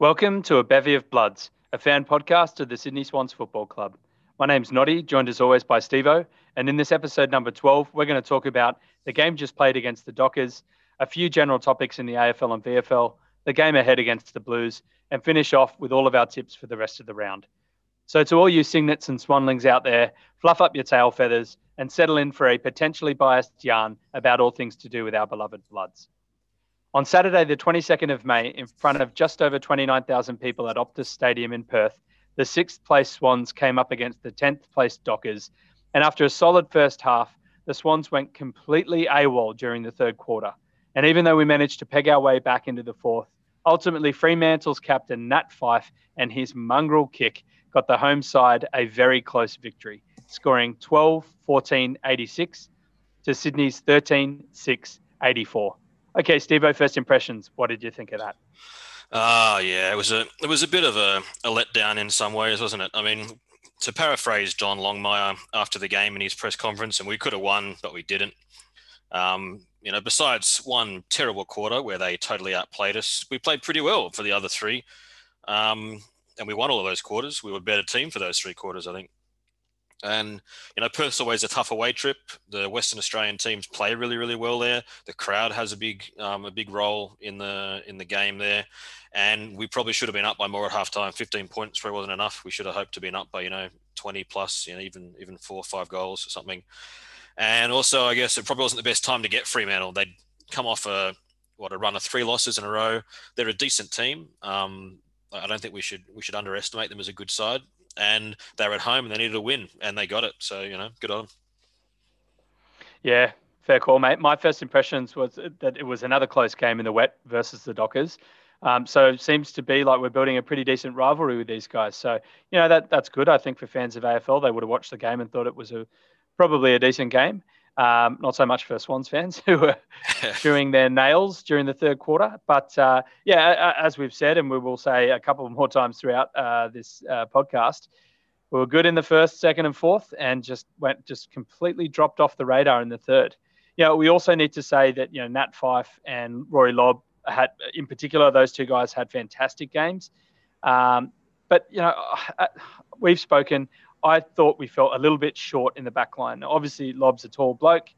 Welcome to A Bevy of Bloods, a fan podcast of the Sydney Swans Football Club. My name's Noddy, joined as always by Stevo, and in this episode number 12, we're going to talk about the game just played against the Dockers, a few general topics in the AFL and VFL, the game ahead against the Blues, and finish off with all of our tips for the rest of the round. So, to all you Cygnets and Swanlings out there, fluff up your tail feathers and settle in for a potentially biased yarn about all things to do with our beloved Bloods. On Saturday, the 22nd of May, in front of just over 29,000 people at Optus Stadium in Perth, the sixth place Swans came up against the 10th place Dockers. And after a solid first half, the Swans went completely AWOL during the third quarter. And even though we managed to peg our way back into the fourth, ultimately Fremantle's captain Nat Fyfe and his mongrel kick got the home side a very close victory, scoring 12 14 86 to Sydney's 13 6 84. Okay, Stevo, first impressions. What did you think of that? Uh, yeah, it was a it was a bit of a, a letdown in some ways, wasn't it? I mean, to paraphrase John Longmire after the game in his press conference, and we could have won, but we didn't. Um, you know, besides one terrible quarter where they totally outplayed us, we played pretty well for the other three, um, and we won all of those quarters. We were a better team for those three quarters, I think. And you know, Perth's always a tough away trip. The Western Australian teams play really, really well there. The crowd has a big, um, a big role in the in the game there. And we probably should have been up by more at halftime. Fifteen points probably wasn't enough. We should have hoped to been up by you know twenty plus, you know, even even four or five goals or something. And also, I guess it probably wasn't the best time to get Fremantle. They'd come off a what a run of three losses in a row. They're a decent team. Um, I don't think we should we should underestimate them as a good side and they were at home and they needed a win and they got it. So you know, good on. Yeah, fair call, mate. My first impressions was that it was another close game in the wet versus the Dockers. Um, so it seems to be like we're building a pretty decent rivalry with these guys. So you know that that's good. I think for fans of AFL, they would have watched the game and thought it was a probably a decent game. Um, not so much for Swans fans who were chewing their nails during the third quarter. But uh, yeah, as we've said, and we will say a couple more times throughout uh, this uh, podcast, we were good in the first, second, and fourth, and just went just completely dropped off the radar in the third. You know, we also need to say that you know Nat Fyfe and Rory Lobb had, in particular, those two guys had fantastic games. Um, but you know, uh, we've spoken. I thought we felt a little bit short in the back line. Now, obviously, Lobb's a tall bloke,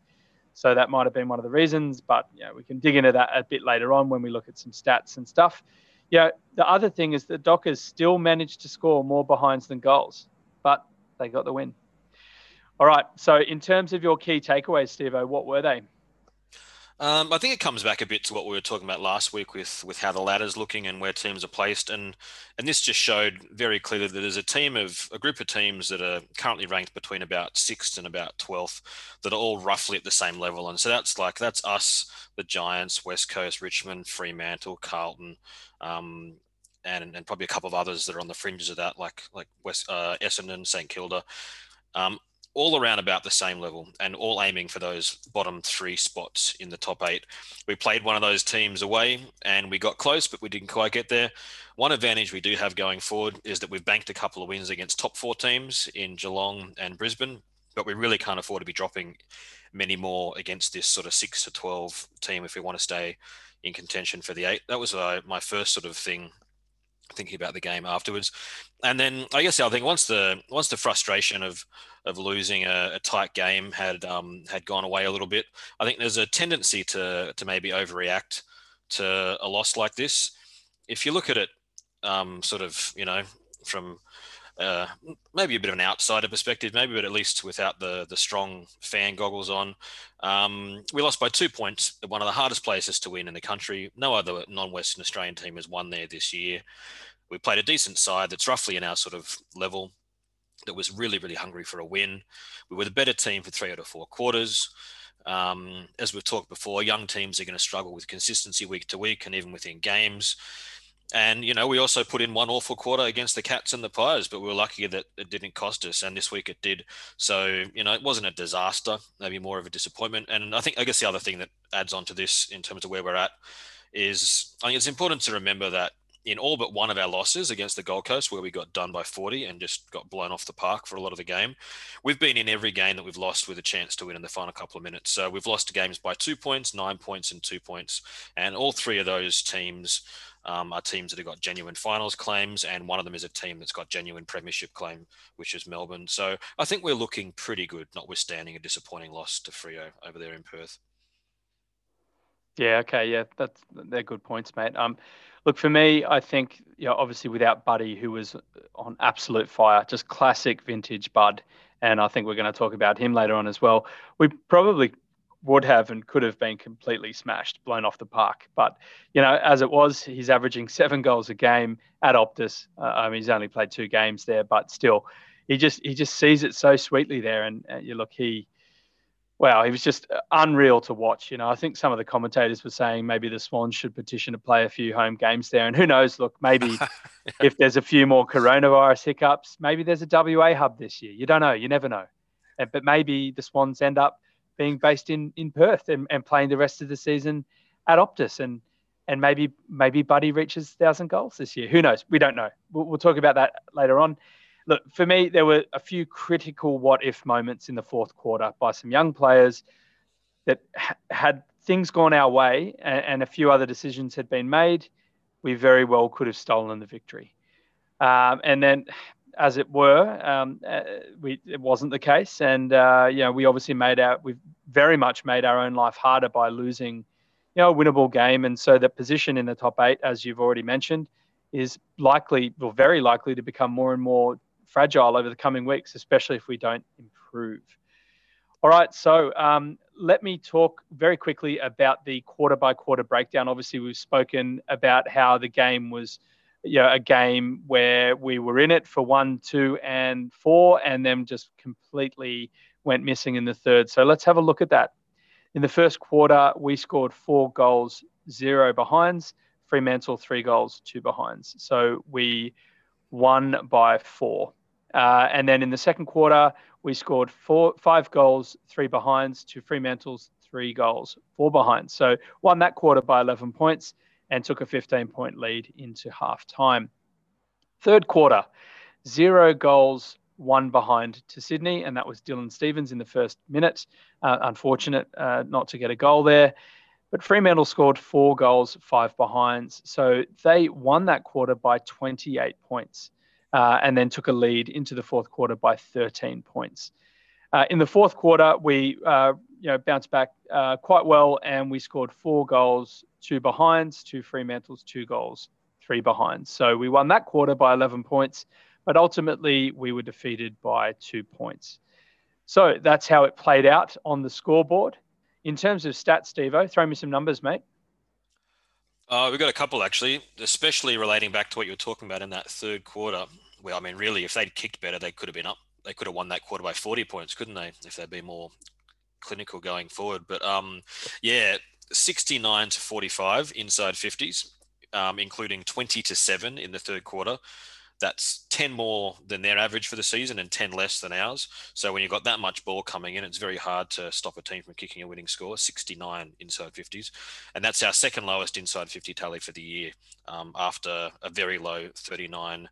so that might have been one of the reasons, but know, we can dig into that a bit later on when we look at some stats and stuff. Yeah, the other thing is that Dockers still managed to score more behinds than goals, but they got the win. All right, so in terms of your key takeaways, Steve, what were they? Um, I think it comes back a bit to what we were talking about last week with with how the ladder's looking and where teams are placed, and and this just showed very clearly that there's a team of a group of teams that are currently ranked between about sixth and about twelfth that are all roughly at the same level, and so that's like that's us, the Giants, West Coast, Richmond, Fremantle, Carlton. Um, and, and probably a couple of others that are on the fringes of that, like like West uh, Essendon, St Kilda. Um, all around about the same level and all aiming for those bottom three spots in the top eight. We played one of those teams away and we got close, but we didn't quite get there. One advantage we do have going forward is that we've banked a couple of wins against top four teams in Geelong and Brisbane, but we really can't afford to be dropping many more against this sort of six to 12 team if we want to stay in contention for the eight. That was uh, my first sort of thing thinking about the game afterwards. And then I guess the other thing, once the once the frustration of of losing a, a tight game had um, had gone away a little bit, I think there's a tendency to to maybe overreact to a loss like this. If you look at it, um, sort of, you know, from uh, maybe a bit of an outsider perspective, maybe, but at least without the the strong fan goggles on. Um, we lost by two points at one of the hardest places to win in the country. No other non-Western Australian team has won there this year. We played a decent side that's roughly in our sort of level, that was really, really hungry for a win. We were the better team for three out of four quarters. Um, as we've talked before, young teams are going to struggle with consistency week to week and even within games. And, you know, we also put in one awful quarter against the Cats and the Pies, but we were lucky that it didn't cost us. And this week it did. So, you know, it wasn't a disaster, maybe more of a disappointment. And I think, I guess the other thing that adds on to this in terms of where we're at is I think it's important to remember that in all but one of our losses against the Gold Coast, where we got done by 40 and just got blown off the park for a lot of the game, we've been in every game that we've lost with a chance to win in the final couple of minutes. So we've lost games by two points, nine points, and two points. And all three of those teams um, are teams that have got genuine finals claims, and one of them is a team that's got genuine premiership claim, which is Melbourne. So I think we're looking pretty good, notwithstanding a disappointing loss to Freo over there in Perth. Yeah, okay, yeah, that's they're good points, mate. Um, look for me, I think you know, obviously without Buddy, who was on absolute fire, just classic vintage Bud, and I think we're going to talk about him later on as well. We probably would have and could have been completely smashed, blown off the park. But you know, as it was, he's averaging seven goals a game at Optus. Uh, I mean, he's only played two games there, but still, he just he just sees it so sweetly there. And uh, you look, he wow, he was just unreal to watch. You know, I think some of the commentators were saying maybe the Swans should petition to play a few home games there. And who knows? Look, maybe if there's a few more coronavirus hiccups, maybe there's a WA hub this year. You don't know. You never know. But maybe the Swans end up being based in in Perth and, and playing the rest of the season at Optus. And and maybe maybe Buddy reaches thousand goals this year. Who knows? We don't know. We'll, we'll talk about that later on look, for me, there were a few critical what if moments in the fourth quarter by some young players that ha- had things gone our way and, and, a few other decisions had been made. We very well could have stolen the victory. Um, and then, as it were, um, uh, we, it wasn't the case. And, uh, you know, we obviously made our, we've very much made our own life harder by losing, you know, a winnable game. And so the position in the top eight, as you've already mentioned, is likely, or very likely, to become more and more fragile over the coming weeks, especially if we don't improve. All right, so um, let me talk very quickly about the quarter by quarter breakdown. Obviously, we've spoken about how the game was you know, a game where we were in it for one, two, and four, and then just completely went missing in the third. So let's have a look at that. In the first quarter, we scored four goals, zero behinds. Fremantle, three goals, two behinds. So we won by four. Uh, and then in the second quarter, we scored four, five goals, three behinds to Fremantle's three goals, four behinds. So won that quarter by 11 points and took a 15 point lead into half time. Third quarter, zero goals, one behind to Sydney, and that was Dylan Stevens in the first minute. Uh, unfortunate uh, not to get a goal there. But Fremantle scored four goals, five behinds. So they won that quarter by 28 points uh, and then took a lead into the fourth quarter by 13 points. Uh, in the fourth quarter, we uh, you know bounced back uh, quite well, and we scored four goals, two behinds, two Fremantle's, two goals, three behinds. So we won that quarter by 11 points, but ultimately we were defeated by two points. So that's how it played out on the scoreboard. In terms of stats, Stevo, throw me some numbers, mate. Uh, we've got a couple actually, especially relating back to what you were talking about in that third quarter. Well, I mean, really, if they'd kicked better, they could have been up. They could have won that quarter by 40 points, couldn't they? If they'd been more clinical going forward. But um, yeah, 69 to 45 inside 50s, um, including 20 to 7 in the third quarter that's 10 more than their average for the season and 10 less than ours. So when you've got that much ball coming in, it's very hard to stop a team from kicking a winning score, 69 inside 50s. And that's our second lowest inside 50 tally for the year um, after a very low 39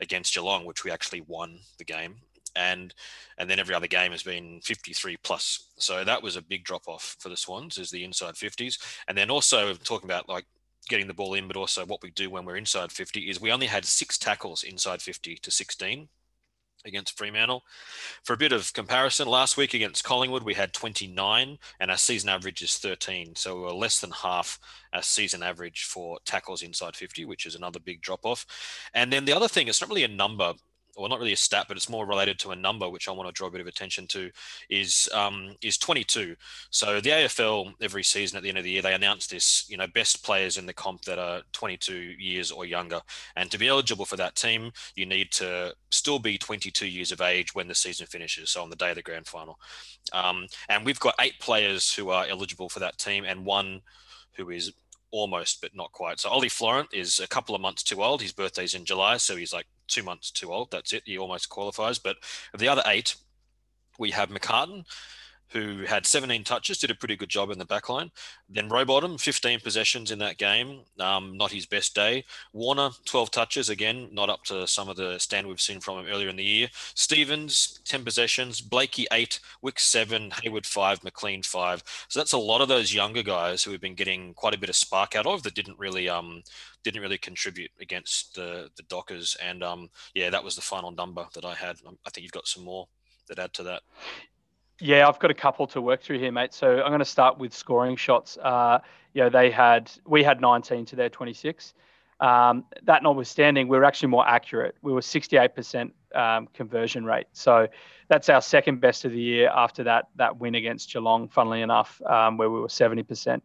against Geelong, which we actually won the game. And and then every other game has been 53 plus. So that was a big drop off for the Swans, is the inside 50s. And then also talking about like getting the ball in, but also what we do when we're inside 50 is we only had six tackles inside 50 to 16 against Fremantle. For a bit of comparison, last week against Collingwood, we had 29 and our season average is 13. So we were less than half our season average for tackles inside 50, which is another big drop off. And then the other thing, it's not really a number, well, not really a stat, but it's more related to a number, which I want to draw a bit of attention to, is um, is 22. So the AFL every season at the end of the year they announce this, you know, best players in the comp that are 22 years or younger, and to be eligible for that team, you need to still be 22 years of age when the season finishes. So on the day of the grand final, um, and we've got eight players who are eligible for that team, and one who is almost but not quite. So Ollie Florent is a couple of months too old. His birthday's in July, so he's like two months too old. That's it. He almost qualifies. But the other eight, we have McCartan, who had 17 touches, did a pretty good job in the backline. Then Rowbottom, 15 possessions in that game, um, not his best day. Warner, 12 touches, again, not up to some of the stand we've seen from him earlier in the year. Stevens, 10 possessions. Blakey, 8. Wick, 7. Hayward, 5. McLean, 5. So that's a lot of those younger guys who we've been getting quite a bit of spark out of that didn't really um, didn't really contribute against the, the Dockers. And um, yeah, that was the final number that I had. I think you've got some more that add to that. Yeah, I've got a couple to work through here, mate. So I'm going to start with scoring shots. Uh, you know, they had we had 19 to their 26. Um, that notwithstanding, we were actually more accurate. We were 68% um, conversion rate. So that's our second best of the year after that that win against Geelong, funnily enough, um, where we were 70%.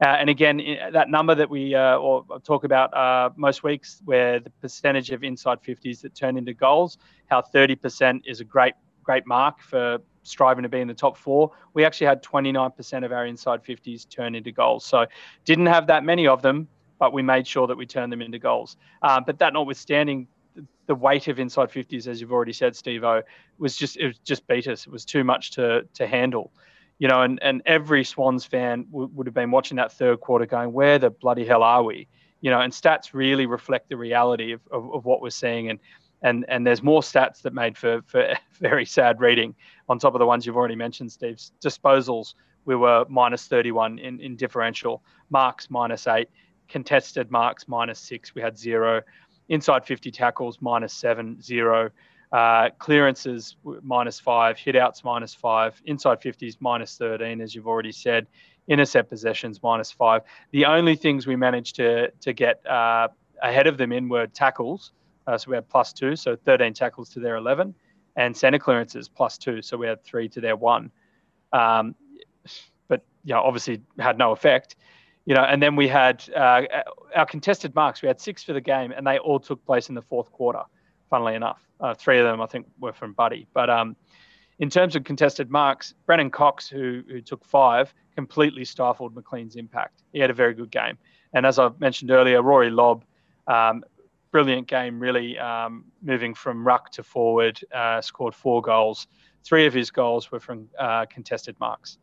Uh, and again, that number that we uh, or talk about uh, most weeks, where the percentage of inside 50s that turn into goals, how 30% is a great great mark for striving to be in the top four. We actually had 29% of our inside 50s turn into goals. So didn't have that many of them, but we made sure that we turned them into goals. Uh, but that notwithstanding, the weight of inside 50s, as you've already said, Stevo, was just it was just beat us. It was too much to to handle. You know, and, and every Swans fan w- would have been watching that third quarter going, where the bloody hell are we? You know, and stats really reflect the reality of, of, of what we're seeing. And and and there's more stats that made for for very sad reading on top of the ones you've already mentioned steve's disposals we were minus 31 in, in differential marks minus 8 contested marks minus 6 we had 0 inside 50 tackles minus 7 0 uh, clearances minus 5 hitouts minus 5 inside 50s minus 13 as you've already said intercept possessions minus 5 the only things we managed to to get uh, ahead of them in were tackles uh, so we had plus two, so 13 tackles to their 11, and center clearances plus two, so we had three to their one. Um, but know, obviously had no effect. You know, and then we had uh, our contested marks. We had six for the game, and they all took place in the fourth quarter. Funnily enough, uh, three of them I think were from Buddy. But um, in terms of contested marks, Brennan Cox, who who took five, completely stifled McLean's impact. He had a very good game, and as I mentioned earlier, Rory Lobb um, brilliant game, really um, moving from ruck to forward, uh, scored four goals. Three of his goals were from uh, contested marks.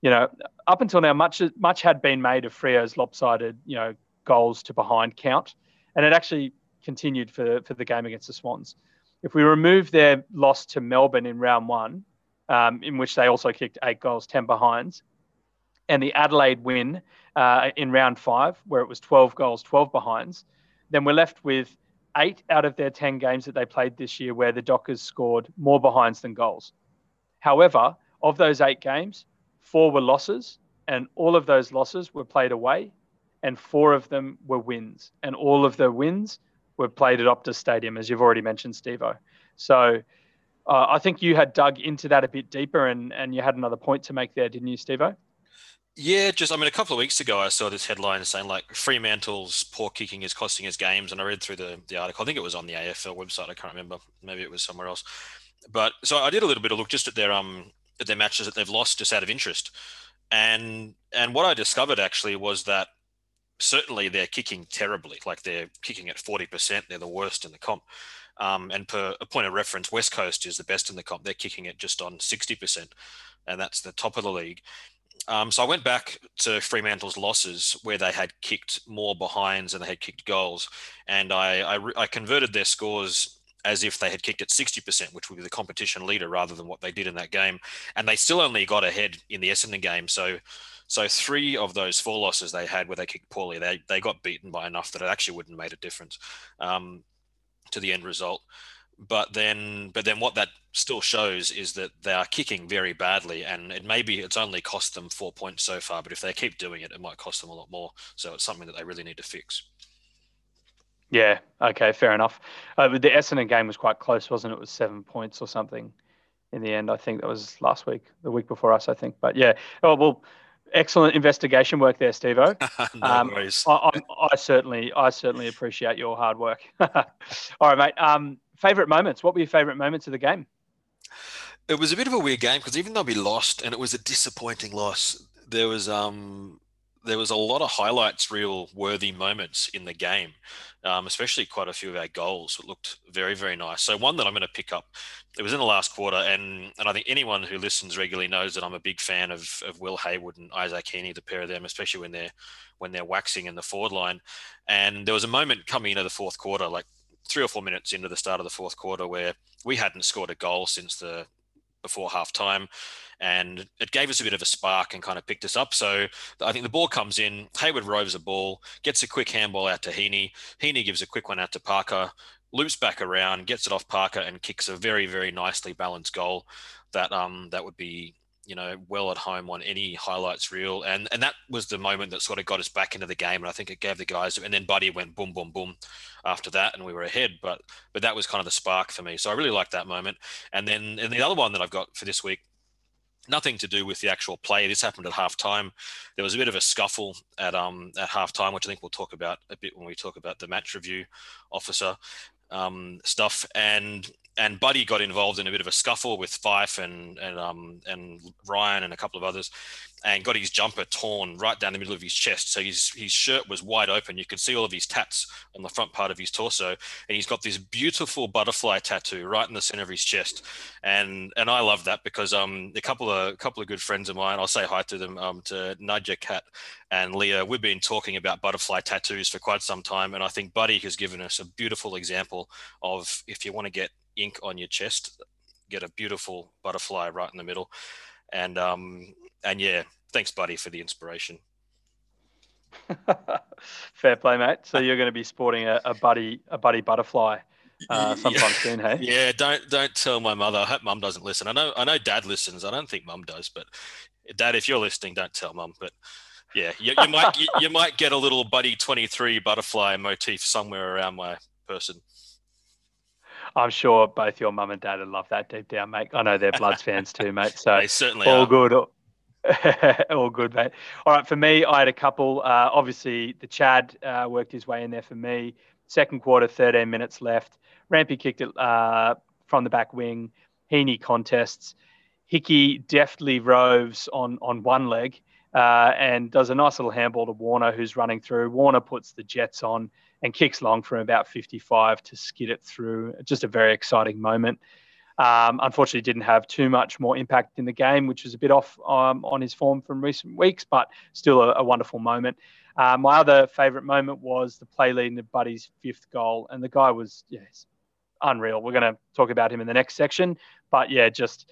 You know, up until now, much much had been made of Freo's lopsided, you know, goals to behind count, and it actually continued for for the game against the Swans. If we remove their loss to Melbourne in round one, um, in which they also kicked eight goals, ten behinds, and the Adelaide win uh, in round five, where it was 12 goals, 12 behinds, then we're left with eight out of their 10 games that they played this year where the Dockers scored more behinds than goals. However, of those eight games, four were losses, and all of those losses were played away, and four of them were wins. And all of the wins were played at Optus Stadium, as you've already mentioned, Stevo. So uh, I think you had dug into that a bit deeper, and, and you had another point to make there, didn't you, Stevo? Yeah, just I mean, a couple of weeks ago, I saw this headline saying like Fremantle's poor kicking is costing his games, and I read through the the article. I think it was on the AFL website. I can't remember. Maybe it was somewhere else. But so I did a little bit of look just at their um at their matches that they've lost just out of interest, and and what I discovered actually was that certainly they're kicking terribly. Like they're kicking at forty percent. They're the worst in the comp. Um, and per a point of reference, West Coast is the best in the comp. They're kicking it just on sixty percent, and that's the top of the league. Um, so I went back to Fremantle's losses where they had kicked more behinds and they had kicked goals, and I, I, I converted their scores as if they had kicked at 60%, which would be the competition leader rather than what they did in that game. And they still only got ahead in the Essendon game. So, so three of those four losses they had where they kicked poorly, they, they got beaten by enough that it actually wouldn't have made a difference um, to the end result but then but then what that still shows is that they are kicking very badly and it maybe it's only cost them four points so far but if they keep doing it it might cost them a lot more. So it's something that they really need to fix. Yeah. Okay. Fair enough. Uh, the essendon game was quite close wasn't it? It was seven points or something in the end. I think that was last week the week before us i think. But yeah. Oh well excellent investigation work there, Steve no um, worries. I, I, I, certainly, I certainly appreciate your hard work. All right, mate. Um, favorite moments. What were your favorite moments of the game? It was a bit of a weird game because even though we lost and it was a disappointing loss, there was um there was a lot of highlights real worthy moments in the game, um, especially quite a few of our goals that looked very, very nice. So one that I'm going to pick up, it was in the last quarter, and and I think anyone who listens regularly knows that I'm a big fan of, of Will Hayward and Isaac Heaney, the pair of them, especially when they're when they're waxing in the forward line. And there was a moment coming into the fourth quarter, like three or four minutes into the start of the fourth quarter, where we hadn't scored a goal since the before half time and it gave us a bit of a spark and kind of picked us up. So I think the ball comes in, Hayward roves a ball, gets a quick handball out to Heaney. Heaney gives a quick one out to Parker, loops back around, gets it off Parker, and kicks a very, very nicely balanced goal. That um that would be you know well at home on any highlights reel. And and that was the moment that sort of got us back into the game and i think it gave the guys and then buddy went boom boom boom after that and we were ahead. But but that was kind of the spark for me. So i really liked that moment. And then and the other one that i've got for this week nothing to do with the actual play. This happened at halftime. There was a bit of a scuffle at um at halftime, which I think we'll talk about a bit when we talk about the match review officer um, stuff. And and Buddy got involved in a bit of a scuffle with Fyfe and and um and Ryan and a couple of others, and got his jumper torn right down the middle of his chest. So his his shirt was wide open. You could see all of his tats on the front part of his torso, and he's got this beautiful butterfly tattoo right in the center of his chest. And and I love that because um a couple of a couple of good friends of mine, I'll say hi to them, um to Nadia Cat and Leah. We've been talking about butterfly tattoos for quite some time, and I think Buddy has given us a beautiful example of if you want to get ink on your chest, get a beautiful butterfly right in the middle. And um, and yeah, thanks, buddy, for the inspiration. Fair play, mate. So you're going to be sporting a, a buddy a buddy butterfly uh, sometime yeah. soon, hey? Yeah, don't don't tell my mother. I hope mum doesn't listen. I know I know dad listens. I don't think mum does, but dad, if you're listening, don't tell mum. But yeah, you, you might you, you might get a little buddy twenty three butterfly motif somewhere around my person. I'm sure both your mum and dad would love that deep down, mate. I know they're Bloods fans too, mate. So they certainly all are. good. all good, mate. All right, for me, I had a couple. Uh, obviously, the Chad uh, worked his way in there for me. Second quarter, 13 minutes left. Rampy kicked it uh, from the back wing. Heaney contests. Hickey deftly roves on on one leg uh, and does a nice little handball to Warner, who's running through. Warner puts the Jets on and kicks long from about 55 to skid it through. Just a very exciting moment. Um, unfortunately, didn't have too much more impact in the game, which was a bit off um, on his form from recent weeks, but still a, a wonderful moment. Uh, my other favourite moment was the play leading to Buddy's fifth goal, and the guy was yes, unreal. We're going to talk about him in the next section, but yeah, just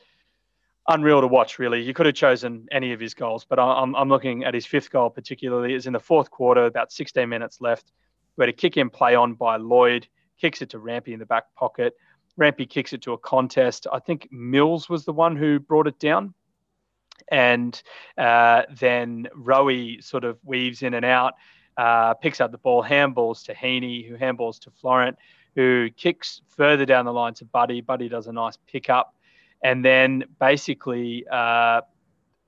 unreal to watch. Really, he could have chosen any of his goals, but I'm, I'm looking at his fifth goal particularly. Is in the fourth quarter, about 16 minutes left. We had a kick in play on by Lloyd, kicks it to Rampy in the back pocket. Rampy kicks it to a contest. I think Mills was the one who brought it down. And uh, then Rowie sort of weaves in and out, uh, picks up the ball, handballs to Heaney, who handballs to Florent, who kicks further down the line to Buddy. Buddy does a nice pickup. And then basically, uh,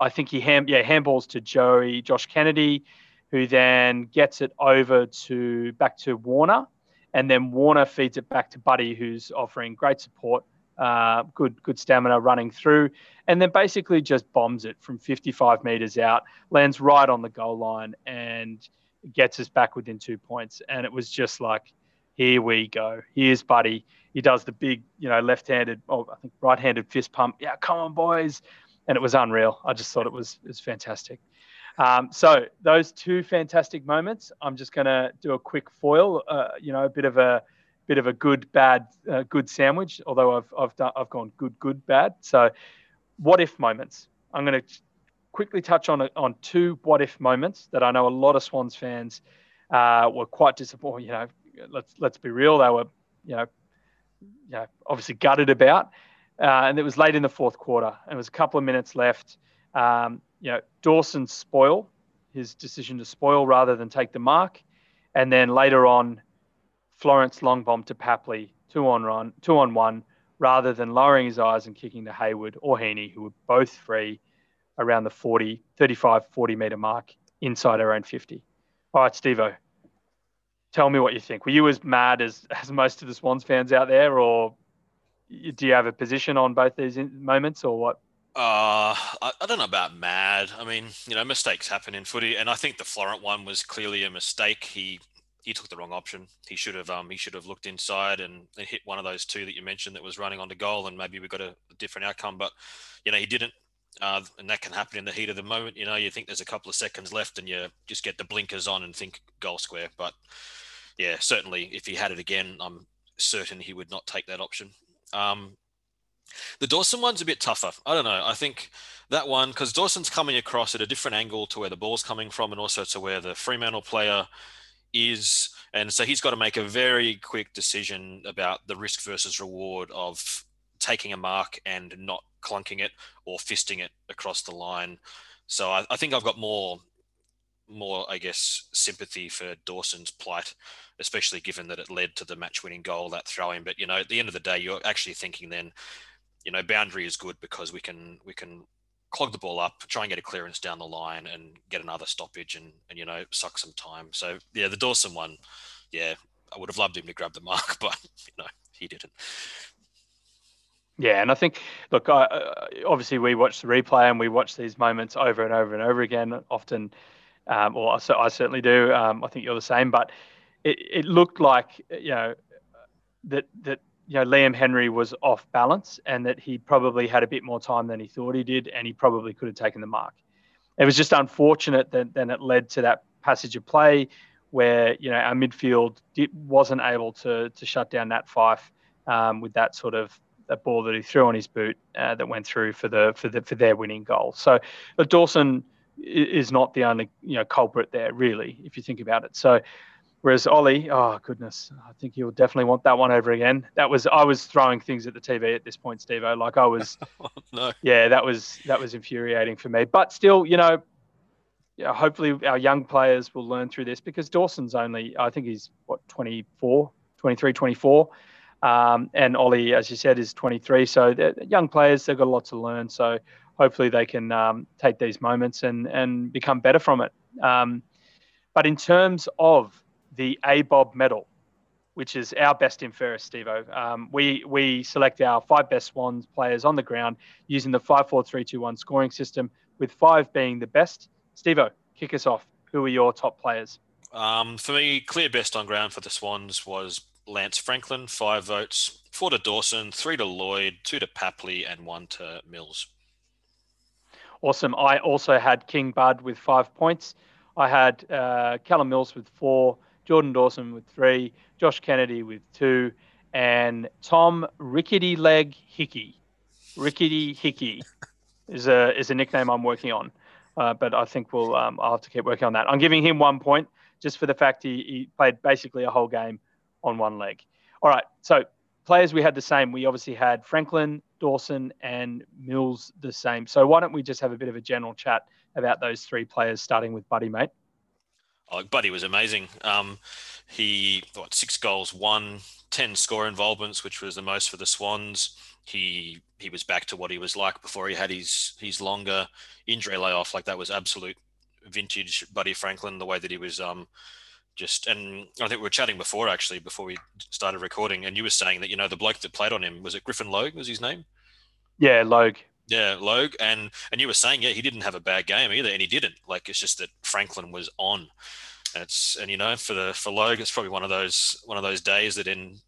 I think he hand, yeah, handballs to Joey, Josh Kennedy, who then gets it over to back to Warner and then Warner feeds it back to Buddy, who's offering great support, uh, good good stamina running through, and then basically just bombs it from 55 meters out, lands right on the goal line, and gets us back within two points. And it was just like, here we go. Here's Buddy. He does the big, you know, left-handed, oh, I think right-handed fist pump. Yeah, come on, boys. And it was unreal. I just thought it was it was fantastic. Um, so those two fantastic moments. I'm just going to do a quick foil. Uh, you know, a bit of a bit of a good bad uh, good sandwich. Although I've I've done I've gone good good bad. So what if moments. I'm going to quickly touch on on two what if moments that I know a lot of Swans fans uh, were quite disappointed. You know, let's let's be real. They were you know, you know obviously gutted about. Uh, and it was late in the fourth quarter. And it was a couple of minutes left. Um, you know, Dawson spoil, his decision to spoil rather than take the mark. And then later on, Florent's long bomb to Papley, two on run, two on one, rather than lowering his eyes and kicking to Hayward or Heaney, who were both free around the 40, 35, 40 meter mark inside our own 50. All right, Stevo, tell me what you think. Were you as mad as, as most of the Swans fans out there, or do you have a position on both these moments, or what? Uh, I, I, don't know about mad. I mean, you know, mistakes happen in footy, and I think the Florent one was clearly a mistake. He he took the wrong option. He should have um he should have looked inside and, and hit one of those two that you mentioned that was running onto goal, and maybe we got a, a different outcome. But you know, he didn't. Uh, and that can happen in the heat of the moment. You know, you think there's a couple of seconds left, and you just get the blinkers on and think goal square. But yeah, certainly, if he had it again, I'm certain he would not take that option. Um, the Dawson one's a bit tougher. I don't know. I think that one because Dawson's coming across at a different angle to where the ball's coming from, and also to where the Fremantle player is, and so he's got to make a very quick decision about the risk versus reward of taking a mark and not clunking it or fisting it across the line. So I, I think I've got more, more I guess, sympathy for Dawson's plight, especially given that it led to the match-winning goal that throwing. But you know, at the end of the day, you're actually thinking then you know, boundary is good because we can we can clog the ball up, try and get a clearance down the line, and get another stoppage, and and you know, suck some time. So yeah, the Dawson one, yeah, I would have loved him to grab the mark, but you know, he didn't. Yeah, and I think, look, I, uh, obviously we watch the replay and we watch these moments over and over and over again. Often, um, or I, I certainly do. Um, I think you're the same, but it, it looked like you know that that you know, Liam Henry was off balance and that he probably had a bit more time than he thought he did, and he probably could have taken the mark. It was just unfortunate that then it led to that passage of play where you know our midfield wasn't able to to shut down Nat Fyfe um, with that sort of that ball that he threw on his boot uh, that went through for the for the for their winning goal. So, but Dawson is not the only you know culprit there really, if you think about it. So Whereas Ollie, oh goodness, I think you'll definitely want that one over again. That was I was throwing things at the TV at this point, Steve. Like I was, no. yeah, that was that was infuriating for me. But still, you know, yeah, hopefully our young players will learn through this because Dawson's only, I think he's what 24, 23, 24. Um, and Ollie, as you said, is 23. So young players, they've got a lot to learn. So hopefully they can um, take these moments and and become better from it. Um, but in terms of the ABOB medal, which is our best in fairest, Steve um, we, we select our five best Swans players on the ground using the 5 4 3 2 1 scoring system, with five being the best. Steve kick us off. Who are your top players? Um, for me, clear best on ground for the Swans was Lance Franklin, five votes, four to Dawson, three to Lloyd, two to Papley, and one to Mills. Awesome. I also had King Bud with five points. I had uh, Callum Mills with four, Jordan Dawson with three, Josh Kennedy with two, and Tom Rickety Leg Hickey. Rickety Hickey is a is a nickname I'm working on, uh, but I think we'll um, I'll have to keep working on that. I'm giving him one point just for the fact he, he played basically a whole game on one leg. All right, so players we had the same. We obviously had Franklin, Dawson, and Mills the same. So why don't we just have a bit of a general chat about those three players, starting with Buddy, mate? Oh, Buddy was amazing. Um, he what six goals, one, 10 score involvements, which was the most for the Swans. He he was back to what he was like before he had his his longer injury layoff. Like that was absolute vintage Buddy Franklin. The way that he was um just and I think we were chatting before actually before we started recording, and you were saying that you know the bloke that played on him was it Griffin Logue was his name? Yeah, Logue. Yeah, Logue, and and you were saying yeah he didn't have a bad game either, and he didn't. Like it's just that Franklin was on. And it's and you know for the for Logue, it's probably one of those one of those days that in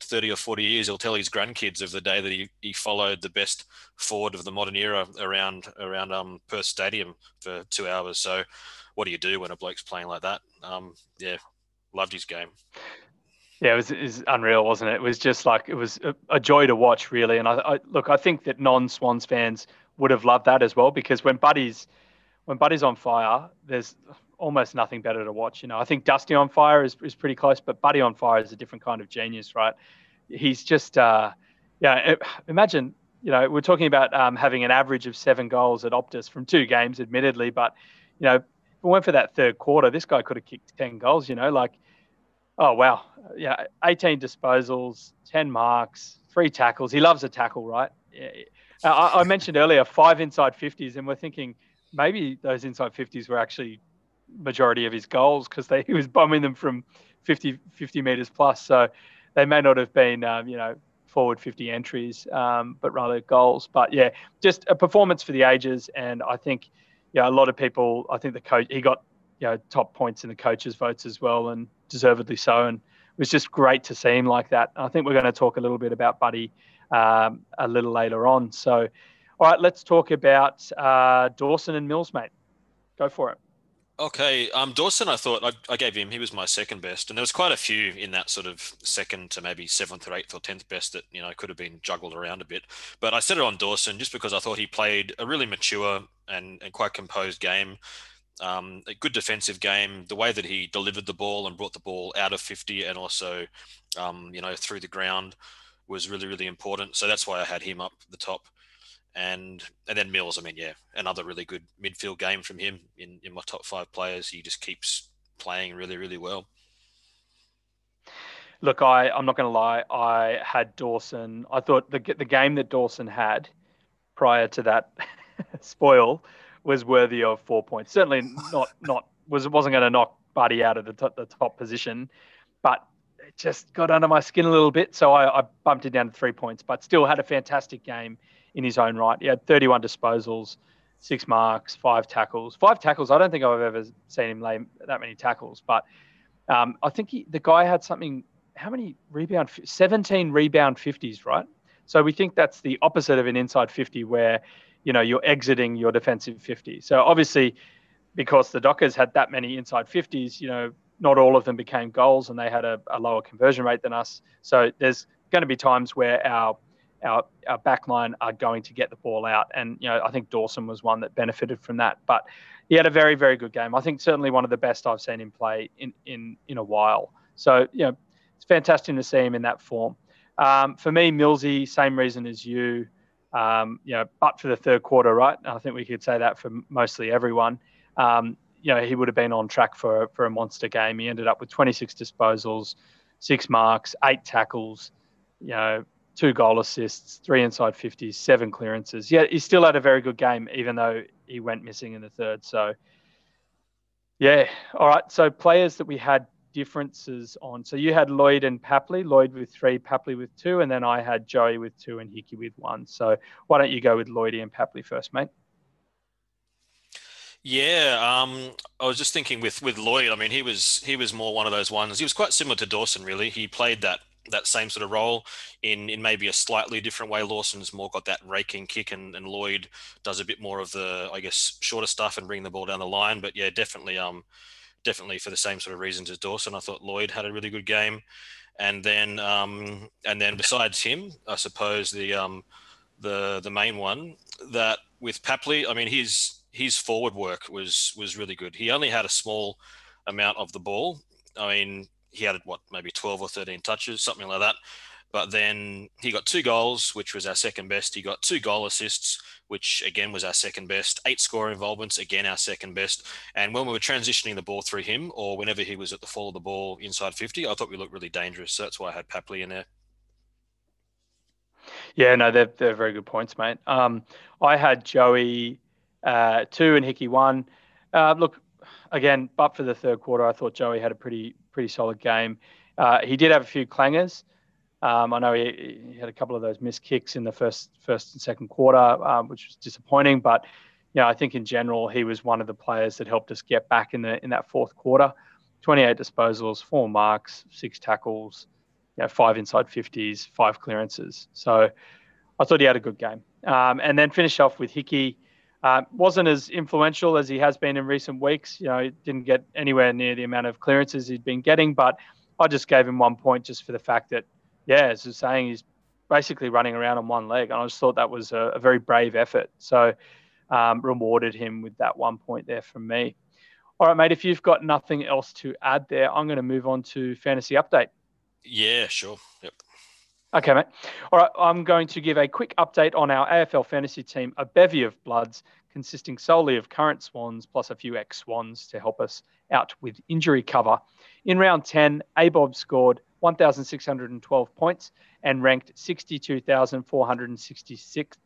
30 or 40 years he'll tell his grandkids of the day that he, he followed the best forward of the modern era around around um Perth Stadium for two hours. So what do you do when a bloke's playing like that? Um, yeah, loved his game. Yeah, it was, it was unreal, wasn't it? It was just like it was a, a joy to watch, really. And I, I, look, I think that non-Swans fans would have loved that as well because when Buddy's when Buddy's on fire, there's almost nothing better to watch. You know, I think Dusty on fire is, is pretty close, but Buddy on fire is a different kind of genius, right? He's just, uh, yeah. Imagine, you know, we're talking about um, having an average of seven goals at Optus from two games, admittedly, but you know, we went for that third quarter, this guy could have kicked 10 goals, you know, like, oh, wow. Yeah, 18 disposals, 10 marks, three tackles. He loves a tackle, right? I, I mentioned earlier five inside 50s, and we're thinking maybe those inside 50s were actually majority of his goals because he was bombing them from 50, 50 meters plus. So they may not have been, um, you know, forward 50 entries, um, but rather goals. But yeah, just a performance for the ages. And I think, yeah, a lot of people, I think the coach, he got, you know, top points in the coaches' votes as well, and deservedly so. And it was just great to see him like that. I think we're going to talk a little bit about Buddy um, a little later on. So, all right, let's talk about uh, Dawson and Mills, mate. Go for it. Okay, um, Dawson, I thought I, I, gave him. He was my second best, and there was quite a few in that sort of second to maybe seventh or eighth or tenth best that you know could have been juggled around a bit. But I set it on Dawson just because I thought he played a really mature and, and quite composed game, um, a good defensive game. The way that he delivered the ball and brought the ball out of fifty and also, um, you know, through the ground was really really important. So that's why I had him up the top and and then Mills. I mean, yeah, another really good midfield game from him in in my top five players. He just keeps playing really really well. Look, I I'm not going to lie. I had Dawson. I thought the the game that Dawson had prior to that spoil was worthy of four points. Certainly not not was wasn't going to knock Buddy out of the top, the top position, but it just got under my skin a little bit. So I, I bumped it down to three points, but still had a fantastic game in his own right. He had 31 disposals, six marks, five tackles. Five tackles. I don't think I've ever seen him lay that many tackles, but um, I think he, the guy had something. How many rebound? 17 rebound 50s, right? So we think that's the opposite of an inside 50, where you know you're exiting your defensive 50. So obviously, because the Dockers had that many inside 50s, you know, not all of them became goals, and they had a, a lower conversion rate than us. So there's going to be times where our our, our backline are going to get the ball out. And, you know, I think Dawson was one that benefited from that. But he had a very, very good game. I think certainly one of the best I've seen him play in, in, in a while. So, you know, it's fantastic to see him in that form. Um, for me, Millsy, same reason as you. Um, you know, but for the third quarter, right? I think we could say that for mostly everyone. Um, you know, he would have been on track for for a monster game. He ended up with 26 disposals, six marks, eight tackles. You know, two goal assists, three inside 50s, seven clearances. Yeah, he still had a very good game, even though he went missing in the third. So, yeah. All right. So, players that we had differences on. So, you had Lloyd and Papley, Lloyd with three, Papley with two, and then I had Joey with two and Hickey with one. So, why don't you go with Lloydie and Papley first, mate? Yeah, um, I was just thinking with with Lloyd. I mean, he was he was more one of those ones. He was quite similar to Dawson, really. He played that that same sort of role in in maybe a slightly different way. Lawson's more got that raking kick, and, and Lloyd does a bit more of the I guess shorter stuff and bring the ball down the line. But yeah, definitely um definitely for the same sort of reasons as Dawson. I thought Lloyd had a really good game, and then um and then besides him, I suppose the um the the main one that with Papley, I mean his his forward work was was really good. He only had a small amount of the ball. I mean, he had what maybe 12 or 13 touches, something like that. But then he got two goals, which was our second best. He got two goal assists, which again was our second best. Eight score involvements, again our second best. And when we were transitioning the ball through him, or whenever he was at the fall of the ball inside 50, I thought we looked really dangerous. So that's why I had Papley in there. Yeah, no, they're, they're very good points, mate. Um, I had Joey uh, two and Hickey one. Uh, look, again, but for the third quarter, I thought Joey had a pretty pretty solid game. Uh, he did have a few clangers. Um, I know he, he, had a couple of those missed kicks in the first first and second quarter, um, which was disappointing. But you know, I think in general he was one of the players that helped us get back in the in that fourth quarter. 28 disposals, four marks, six tackles, you know, five inside 50s, five clearances. So I thought he had a good game. Um, and then finish off with Hickey. Uh, wasn't as influential as he has been in recent weeks. You know, didn't get anywhere near the amount of clearances he'd been getting, but I just gave him one point just for the fact that, yeah, as I was saying, he's basically running around on one leg. And I just thought that was a, a very brave effort. So um, rewarded him with that one point there from me. All right, mate, if you've got nothing else to add there, I'm going to move on to fantasy update. Yeah, sure. Yep. Okay, mate. All right, I'm going to give a quick update on our AFL fantasy team, a bevy of bloods consisting solely of current Swans plus a few ex Swans to help us out with injury cover. In round 10, ABOB scored 1,612 points and ranked 62,466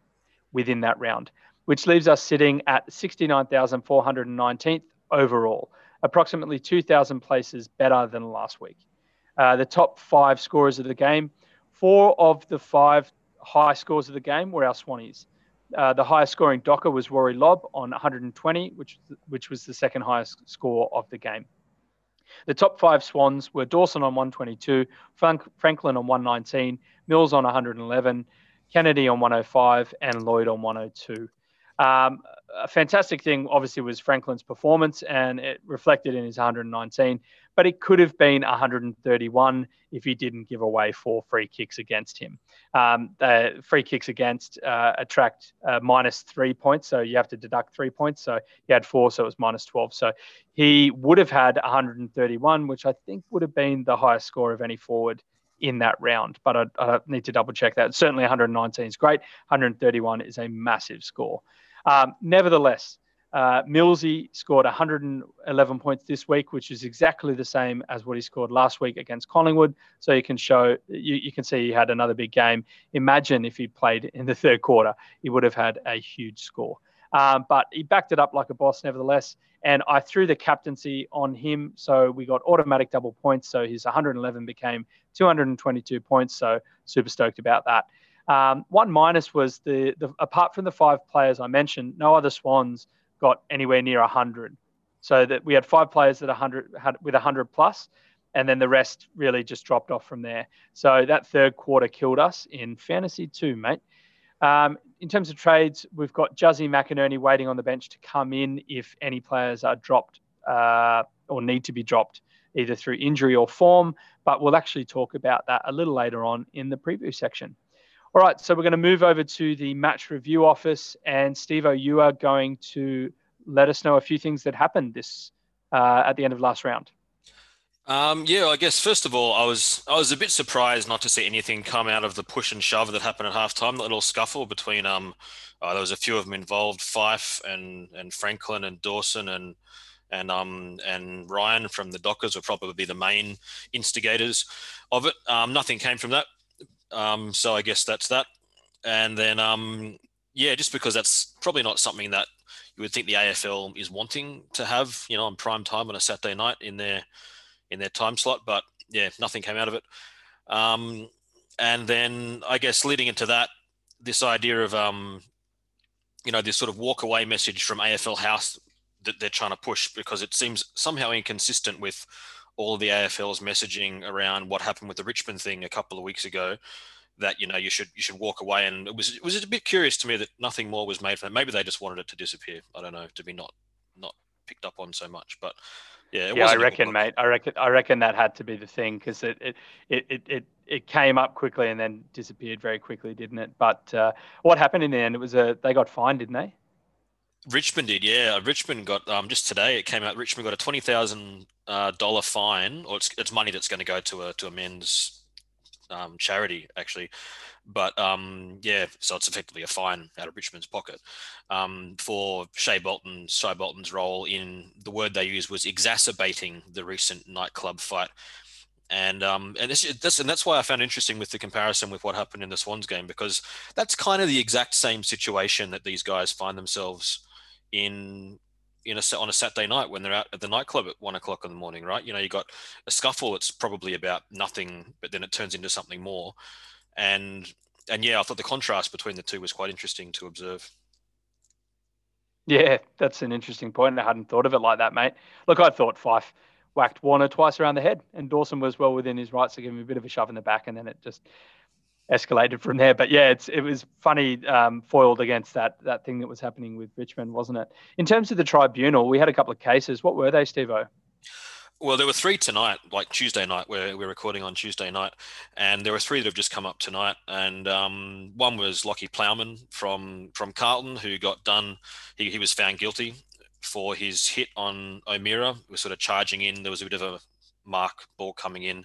within that round, which leaves us sitting at 69,419th overall, approximately 2,000 places better than last week. Uh, the top five scorers of the game Four of the five high scores of the game were our Swannies. Uh, the highest scoring Docker was Rory Lobb on 120, which which was the second highest score of the game. The top five Swans were Dawson on 122, Frank, Franklin on 119, Mills on 111, Kennedy on 105, and Lloyd on 102. Um, a fantastic thing, obviously, was Franklin's performance, and it reflected in his 119. But it could have been 131 if he didn't give away four free kicks against him. Um, free kicks against uh, attract uh, minus three points, so you have to deduct three points. So he had four, so it was minus 12. So he would have had 131, which I think would have been the highest score of any forward in that round. But I, I need to double check that. Certainly 119 is great. 131 is a massive score. Um, nevertheless, uh, Millsy scored 111 points this week, which is exactly the same as what he scored last week against Collingwood. So you can show, you, you can see he had another big game. Imagine if he played in the third quarter, he would have had a huge score. Um, but he backed it up like a boss, nevertheless. And I threw the captaincy on him, so we got automatic double points. So his 111 became 222 points. So super stoked about that. Um, one minus was the, the apart from the five players I mentioned, no other Swans got anywhere near 100. So that we had five players that 100 had with 100 plus, and then the rest really just dropped off from there. So that third quarter killed us in fantasy too, mate. Um, in terms of trades, we've got Juzzy McInerney waiting on the bench to come in if any players are dropped uh, or need to be dropped either through injury or form. But we'll actually talk about that a little later on in the preview section. All right, so we're going to move over to the match review office, and Steve, you are going to let us know a few things that happened this uh, at the end of last round. Um, yeah, I guess first of all, I was I was a bit surprised not to see anything come out of the push and shove that happened at halftime. The little scuffle between um, uh, there was a few of them involved, Fyfe and and Franklin and Dawson and and um and Ryan from the Dockers were probably the main instigators of it. Um, nothing came from that. Um, so I guess that's that. And then, um, yeah, just because that's probably not something that you would think the AFL is wanting to have, you know, on prime time on a Saturday night in their in their time slot. But yeah, nothing came out of it. Um, and then I guess leading into that, this idea of um, you know, this sort of walk away message from AFL House that they're trying to push because it seems somehow inconsistent with all of the AFL's messaging around what happened with the Richmond thing a couple of weeks ago that you know you should you should walk away and it was it was a bit curious to me that nothing more was made from it. Maybe they just wanted it to disappear. I don't know to be not not picked up on so much, but yeah, yeah, I reckon, mate. I reckon I reckon that had to be the thing because it, it it, it it it came up quickly and then disappeared very quickly, didn't it? But uh, what happened in the end? It was a they got fined, didn't they? Richmond did, yeah. Richmond got um, just today. It came out. Richmond got a twenty thousand uh, dollar fine, or it's, it's money that's going to go to a to a men's um, charity actually. But um, yeah, so it's effectively a fine out of Richmond's pocket um, for Shai Bolton, Shai Bolton's role in the word they used was exacerbating the recent nightclub fight. And um, and this, this and that's why I found interesting with the comparison with what happened in the Swans game because that's kind of the exact same situation that these guys find themselves in in a on a Saturday night when they're out at the nightclub at one o'clock in the morning, right? You know, you got a scuffle that's probably about nothing, but then it turns into something more. And and yeah, I thought the contrast between the two was quite interesting to observe. Yeah, that's an interesting point. I hadn't thought of it like that, mate. Look, I thought Fyfe whacked Warner twice around the head, and Dawson was well within his rights to give him a bit of a shove in the back, and then it just escalated from there. But yeah, it's it was funny um, foiled against that that thing that was happening with Richmond, wasn't it? In terms of the tribunal, we had a couple of cases. What were they, Stevo? Well, there were three tonight, like Tuesday night, where we're recording on Tuesday night, and there were three that have just come up tonight. And um, one was Lachie Plowman from from Carlton, who got done. He, he was found guilty for his hit on O'Meara. He was sort of charging in. There was a bit of a mark ball coming in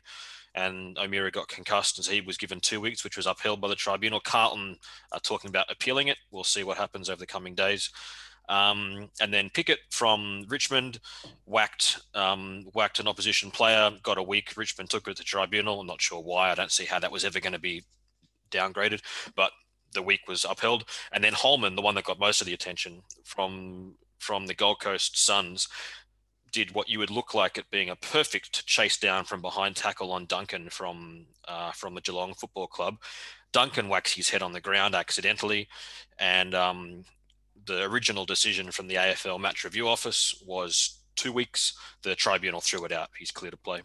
and O'Meara got concussed, and so he was given two weeks, which was upheld by the tribunal. Carlton are talking about appealing it. We'll see what happens over the coming days. Um, and then Pickett from Richmond whacked um, whacked an opposition player, got a week. Richmond took it to the tribunal. I'm not sure why. I don't see how that was ever going to be downgraded, but the week was upheld. And then Holman, the one that got most of the attention from from the Gold Coast Suns, did what you would look like at being a perfect chase down from behind tackle on Duncan from uh, from the Geelong Football Club. Duncan whacks his head on the ground accidentally, and um, the original decision from the AFL match review office was two weeks. The tribunal threw it out. He's clear to play.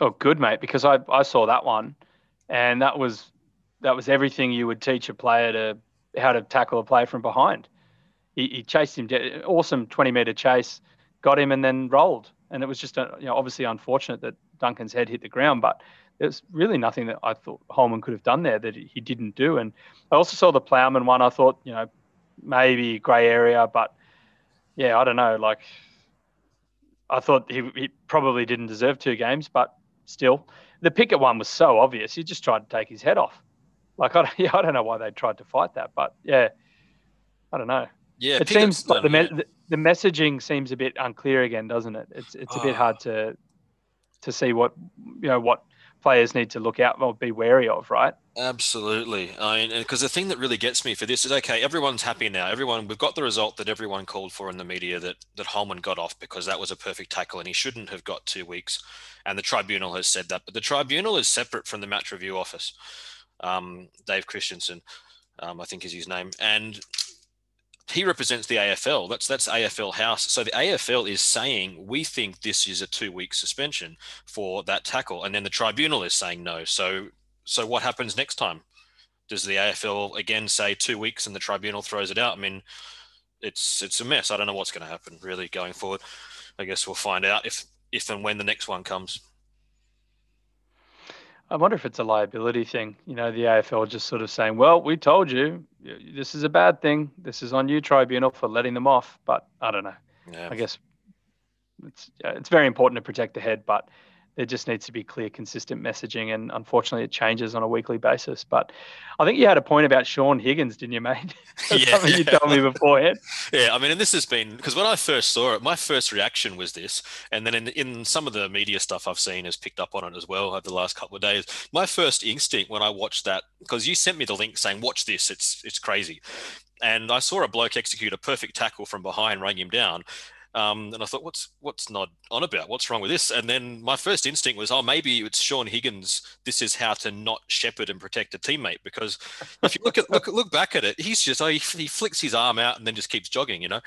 Oh, good, mate. Because I, I saw that one, and that was that was everything you would teach a player to how to tackle a player from behind. He, he chased him, awesome twenty meter chase, got him, and then rolled. And it was just a, you know obviously unfortunate that Duncan's head hit the ground, but there's really nothing that I thought Holman could have done there that he didn't do. And I also saw the Plowman one. I thought you know maybe grey area, but yeah, I don't know. Like I thought he, he probably didn't deserve two games, but still, the Pickett one was so obvious. He just tried to take his head off. Like I, yeah, I don't know why they tried to fight that, but yeah, I don't know. Yeah, it seems like the, me- the messaging seems a bit unclear again, doesn't it? It's it's a oh. bit ah. hard to to see what you know what players need to look out or be wary of, right? Absolutely. I mean, because the thing that really gets me for this is okay, everyone's happy now. Everyone, we've got the result that everyone called for in the media that that Holman got off because that was a perfect tackle and he shouldn't have got two weeks. And the tribunal has said that, but the tribunal is separate from the match review office. Um, Dave Christensen, um, I think is his name, and he represents the AFL. That's that's AFL House. So the AFL is saying we think this is a two week suspension for that tackle, and then the tribunal is saying no. So so what happens next time? Does the AFL again say two weeks and the tribunal throws it out? I mean, it's it's a mess. I don't know what's going to happen really going forward. I guess we'll find out if if and when the next one comes. I wonder if it's a liability thing. You know, the AFL just sort of saying, "Well, we told you this is a bad thing. This is on you, tribunal, for letting them off." But I don't know. Yeah. I guess it's it's very important to protect the head, but there just needs to be clear, consistent messaging, and unfortunately, it changes on a weekly basis. But I think you had a point about Sean Higgins, didn't you, mate? yeah, something you told me beforehand. Yeah, I mean, and this has been because when I first saw it, my first reaction was this, and then in in some of the media stuff I've seen has picked up on it as well over the last couple of days. My first instinct when I watched that, because you sent me the link saying, "Watch this, it's it's crazy," and I saw a bloke execute a perfect tackle from behind, rang him down. Um, and I thought, what's what's not on about? What's wrong with this? And then my first instinct was, oh, maybe it's Sean Higgins. This is how to not shepherd and protect a teammate. Because if you look at look look back at it, he's just oh, he, he flicks his arm out and then just keeps jogging, you know.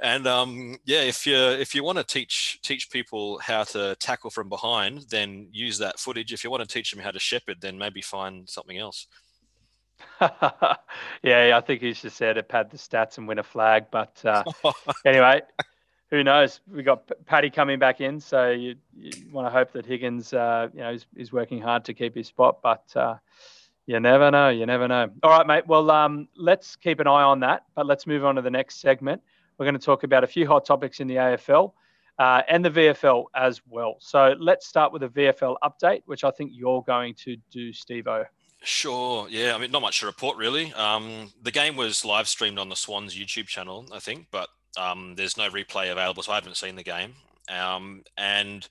And um, yeah, if you if you want to teach teach people how to tackle from behind, then use that footage. If you want to teach them how to shepherd, then maybe find something else. yeah, I think he's just there to pad the stats and win a flag. But uh, anyway, who knows? We got Paddy coming back in, so you, you want to hope that Higgins, uh, you know, is, is, working hard to keep his spot, but uh, you never know. You never know. All right, mate. Well, um, let's keep an eye on that, but let's move on to the next segment. We're going to talk about a few hot topics in the AFL uh, and the VFL as well. So let's start with a VFL update, which I think you're going to do, Stevo. Sure. Yeah. I mean, not much to report really. Um, the game was live streamed on the Swans YouTube channel, I think, but um, there's no replay available, so I haven't seen the game. Um, and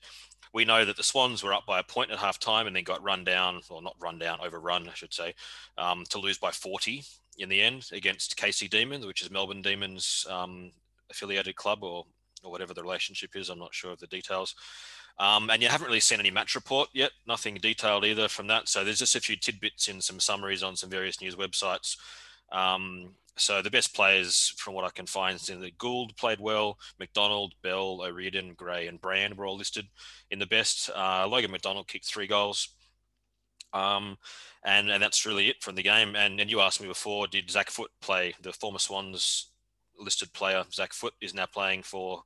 we know that the Swans were up by a point at half time and then got run down, or not run down, overrun, I should say, um, to lose by 40 in the end against Casey Demons, which is Melbourne Demons um, affiliated club or, or whatever the relationship is. I'm not sure of the details. Um, and you haven't really seen any match report yet, nothing detailed either from that. So there's just a few tidbits in some summaries on some various news websites. Um, so the best players, from what I can find, is that Gould played well, McDonald, Bell, O'Riordan, Gray, and Brand were all listed in the best. Uh, Logan McDonald kicked three goals. Um, and, and that's really it from the game. And, and you asked me before, did Zac Foot play? The former Swans listed player, Zac Foot, is now playing for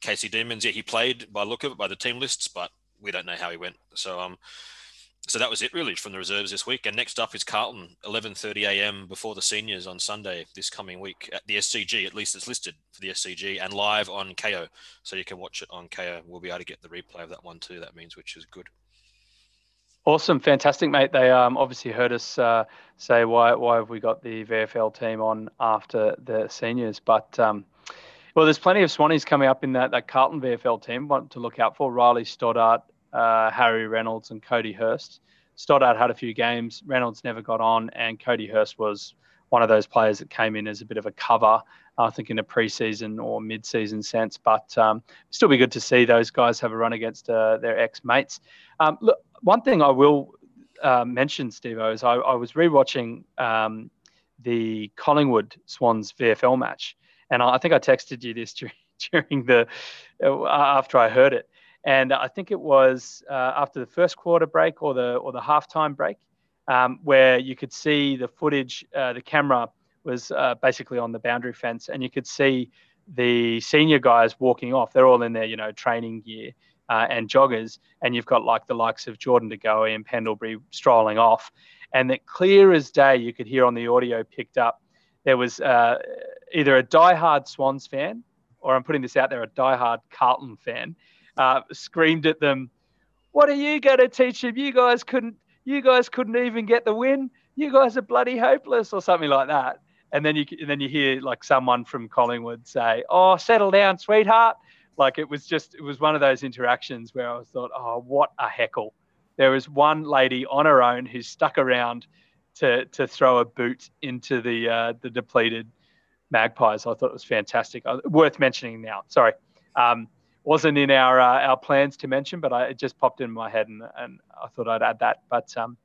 Casey Demons. Yeah, he played by look of it by the team lists, but we don't know how he went. So um, so that was it really from the reserves this week. And next up is Carlton, 11:30 a.m. before the seniors on Sunday this coming week at the SCG. At least it's listed for the SCG and live on Kayo, so you can watch it on Kayo. We'll be able to get the replay of that one too. That means which is good. Awesome, fantastic, mate. They um, obviously heard us uh, say why why have we got the VFL team on after the seniors, but um, well, there's plenty of Swannies coming up in that that Carlton VFL team. Want to look out for Riley Stoddart, uh, Harry Reynolds and Cody Hurst. Stoddart had a few games. Reynolds never got on, and Cody Hurst was one of those players that came in as a bit of a cover, I think in a preseason or mid-season sense. But um, still be good to see those guys have a run against uh, their ex-mates. Um, look, one thing I will uh, mention, Steve, is I, I was rewatching um, the Collingwood Swans VFL match, and I, I think I texted you this during, during the uh, after I heard it, and I think it was uh, after the first quarter break or the or the halftime break, um, where you could see the footage. Uh, the camera was uh, basically on the boundary fence, and you could see the senior guys walking off. They're all in their you know training gear. Uh, and joggers, and you've got like the likes of Jordan De Goey and Pendlebury strolling off, and that clear as day you could hear on the audio picked up. There was uh, either a die-hard Swans fan, or I'm putting this out there, a die-hard Carlton fan, uh, screamed at them, "What are you going to teach them? You guys couldn't. You guys couldn't even get the win. You guys are bloody hopeless," or something like that. And then you and then you hear like someone from Collingwood say, "Oh, settle down, sweetheart." Like it was just it was one of those interactions where I thought, "Oh, what a heckle." There was one lady on her own who stuck around to to throw a boot into the uh, the depleted Magpies. I thought it was fantastic. Uh, worth mentioning now. Sorry. Um, wasn't in our uh, our plans to mention, but I, it just popped in my head, and, and I thought I'd add that. But um,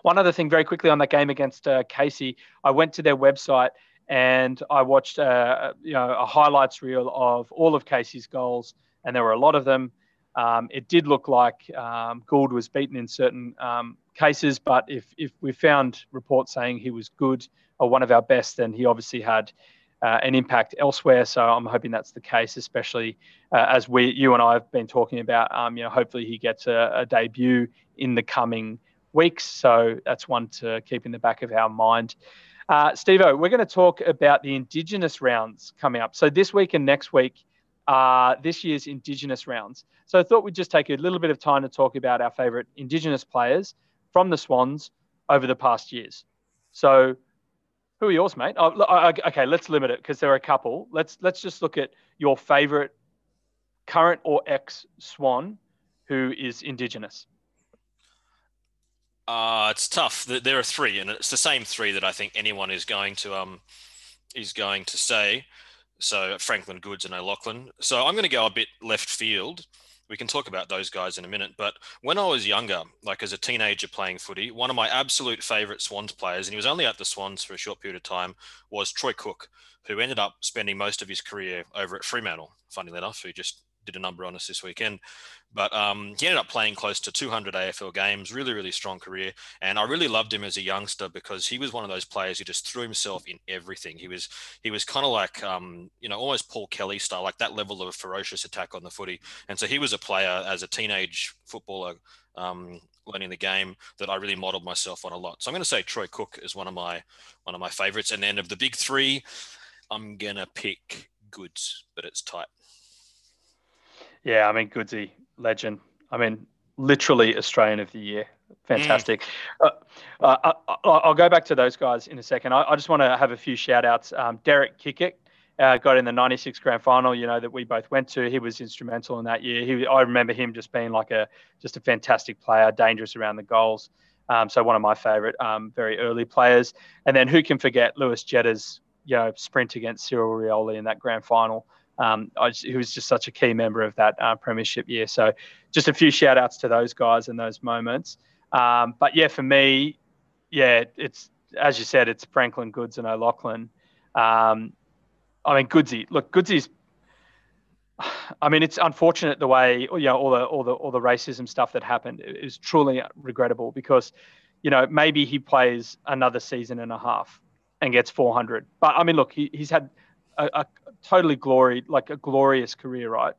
one other thing, very quickly on that game against uh, Casey, I went to their website and I watched uh, you know a highlights reel of all of Casey's goals, and there were a lot of them. Um, it did look like um, Gould was beaten in certain um, cases, but if if we found reports saying he was good or one of our best, then he obviously had uh, an impact elsewhere. So I'm hoping that's the case, especially uh, as we, you and I have been talking about. Um, you know, hopefully he gets a, a, debut in the coming weeks. So that's one to keep in the back of our mind. Uh, we're going to talk about the Indigenous rounds coming up. So this week and next week are this year's Indigenous rounds. So I thought we'd just take a little bit of time to talk about our favourite Indigenous players from the Swans over the past years. So who are yours, mate? Oh, okay, let's limit it because there are a couple. Let's let's just look at your favourite current or ex Swan who is Indigenous. Uh, it's tough. There are three, and it's the same three that I think anyone is going to um is going to say. So Franklin Goodes and O'Loughlin. So I'm going to go a bit left field we can talk about those guys in a minute. But when I was younger, like as a teenager playing footy, one of my absolute favourite Swans players, and he was only at the Swans for a short period of time, was Troy Cook, who ended up spending most of his career over at Fremantle, funnily enough, who just did a number on us this weekend. But um, he ended up playing close to 200 AFL games, really, really strong career. And I really loved him as a youngster because he was one of those players who just threw himself in everything. He was he was kind of like um, you know almost Paul Kelly style, like that level of ferocious attack on the footy. And so he was a player as a teenage footballer. Um, learning the game that I really modeled myself on a lot. So I'm going to say Troy Cook is one of my one of my favorites. And then of the big three, I'm gonna pick Goodes, but it's tight. Yeah, I mean, Goodsy, legend. I mean, literally Australian of the Year. Fantastic. Mm. Uh, uh, I, will go back to those guys in a second. I, I just want to have a few shout outs. Um, Derek Kickett uh, got in the 96 grand final, you know, that we both went to. He was instrumental in that year. He, I remember him just being like a, just a fantastic player, dangerous around the goals. Um, so one of my favorite, um, very early players. And then who can forget Lewis Jetta's, you know, sprint against Cyril Rioli in that grand final um, I, he was just such a key member of that uh, premiership year. So just a few shout outs to those guys and those moments. Um, but yeah, for me, yeah, it's as you said, it's Franklin Goodes and O'Loughlin. Um, I mean, Goodsy. Look, Goodsy's. I mean, it's unfortunate the way you know all the all the all the racism stuff that happened. is truly regrettable because, you know, maybe he plays another season and a half and gets 400. But I mean, look, he, he's had a, a totally glory, like a glorious career, right?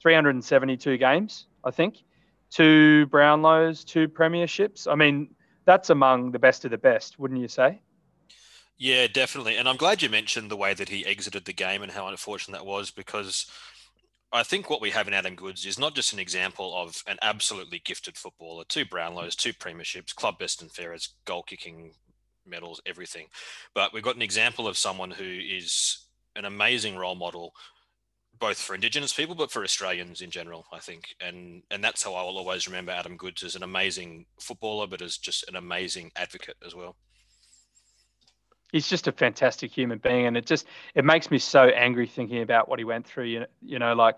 372 games, I think, two Brownlows, two premierships. I mean, that's among the best of the best, wouldn't you say? Yeah, definitely. And I'm glad you mentioned the way that he exited the game and how unfortunate that was because I think what we have in Adam Goodes is not just an example of an absolutely gifted footballer, two Brownlows, two premierships, club best and fairest, goal kicking medals, everything. But we've got an example of someone who is an amazing role model both for Indigenous people, but for Australians in general, I think. And and that's how I will always remember Adam Goodes as an amazing footballer, but as just an amazing advocate as well. he's just a fantastic human being, and it just it makes me so angry thinking about what he went through. You know, you know, like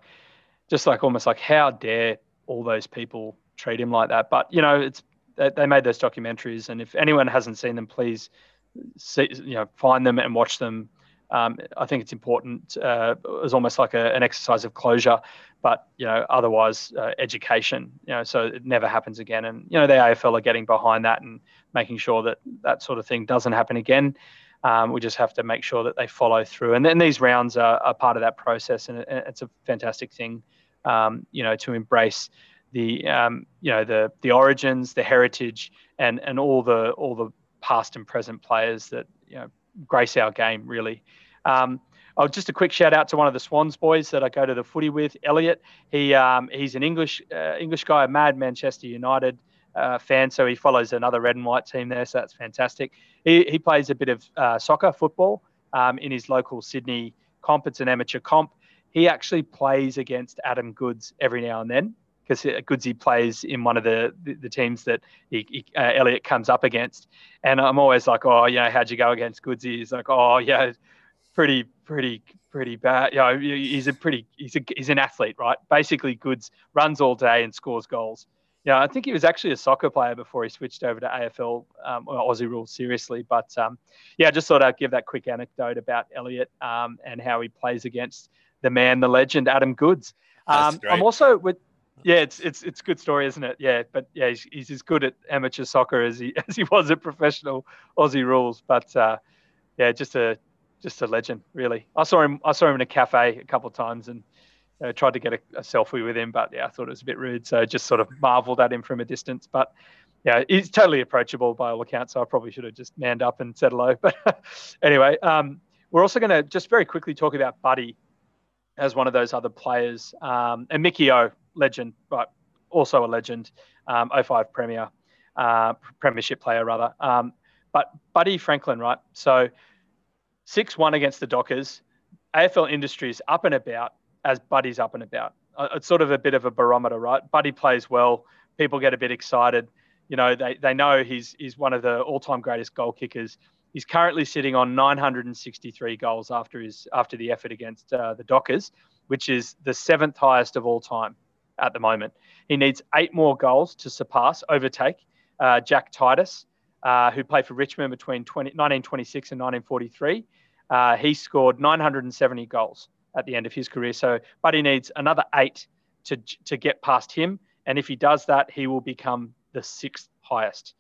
just like almost like how dare all those people treat him like that? But you know, it's they, they made those documentaries, and if anyone hasn't seen them, please see, you know find them and watch them. Um, I think it's important uh, as almost like a, an exercise of closure, but you know otherwise uh, education. You know, so it never happens again. And you know the AFL are getting behind that and making sure that that sort of thing doesn't happen again. Um, we just have to make sure that they follow through. And then these rounds are, are part of that process, and it's a fantastic thing, um, you know, to embrace the um, you know the the origins, the heritage, and and all the all the past and present players that you know grace our game really. Um, oh, just a quick shout out to one of the Swans boys that I go to the footy with, Elliot. He um, he's an English uh, English guy, a mad Manchester United uh, fan, so he follows another red and white team there. So that's fantastic. He, he plays a bit of uh, soccer, football um, in his local Sydney comp. It's an amateur comp. He actually plays against Adam Goodes every now and then because uh, Goodsy plays in one of the the, the teams that he, he, uh, Elliot comes up against. And I'm always like, oh, you know, how'd you go against Goodsy? He's like, oh, yeah, pretty, pretty, pretty bad. You know, he's a pretty, he's a, he's an athlete, right? Basically, Goodes runs all day and scores goals. Yeah, I think he was actually a soccer player before he switched over to AFL um, or Aussie rules seriously. But um, yeah, just thought I'd give that quick anecdote about Elliot um, and how he plays against the man, the legend, Adam Goodes. Um, I'm also with. Yeah, it's it's it's a good story, isn't it? Yeah, but yeah, he's, he's as good at amateur soccer as he as he was at professional Aussie rules. But uh, yeah, just a just a legend, really. I saw him I saw him in a cafe a couple of times and uh, tried to get a, a, selfie with him, but yeah, I thought it was a bit rude. So just sort of marveled at him from a distance. But yeah, he's totally approachable by all accounts. So I probably should have just manned up and said hello. But anyway, um, we're also going to just very quickly talk about Buddy as one of those other players. Um, and Mickey O, legend, but also a legend, um, 05 Premier, uh, Premiership player rather. Um, but Buddy Franklin, right? So 6 1 against the Dockers. AFL industry is up and about as Buddy's up and about. Uh, it's sort of a bit of a barometer, right? Buddy plays well. People get a bit excited. You know, they, they know he's, he's one of the all time greatest goal kickers. He's currently sitting on 963 goals after his after the effort against uh, the Dockers, which is the seventh highest of all time at the moment. He needs eight more goals to surpass, overtake uh, Jack Titus, uh, who played for Richmond between 20, 1926 and 1943. Uh, he scored 970 goals at the end of his career. So, but he needs another eight to to get past him, and if he does that, he will become the sixth highest.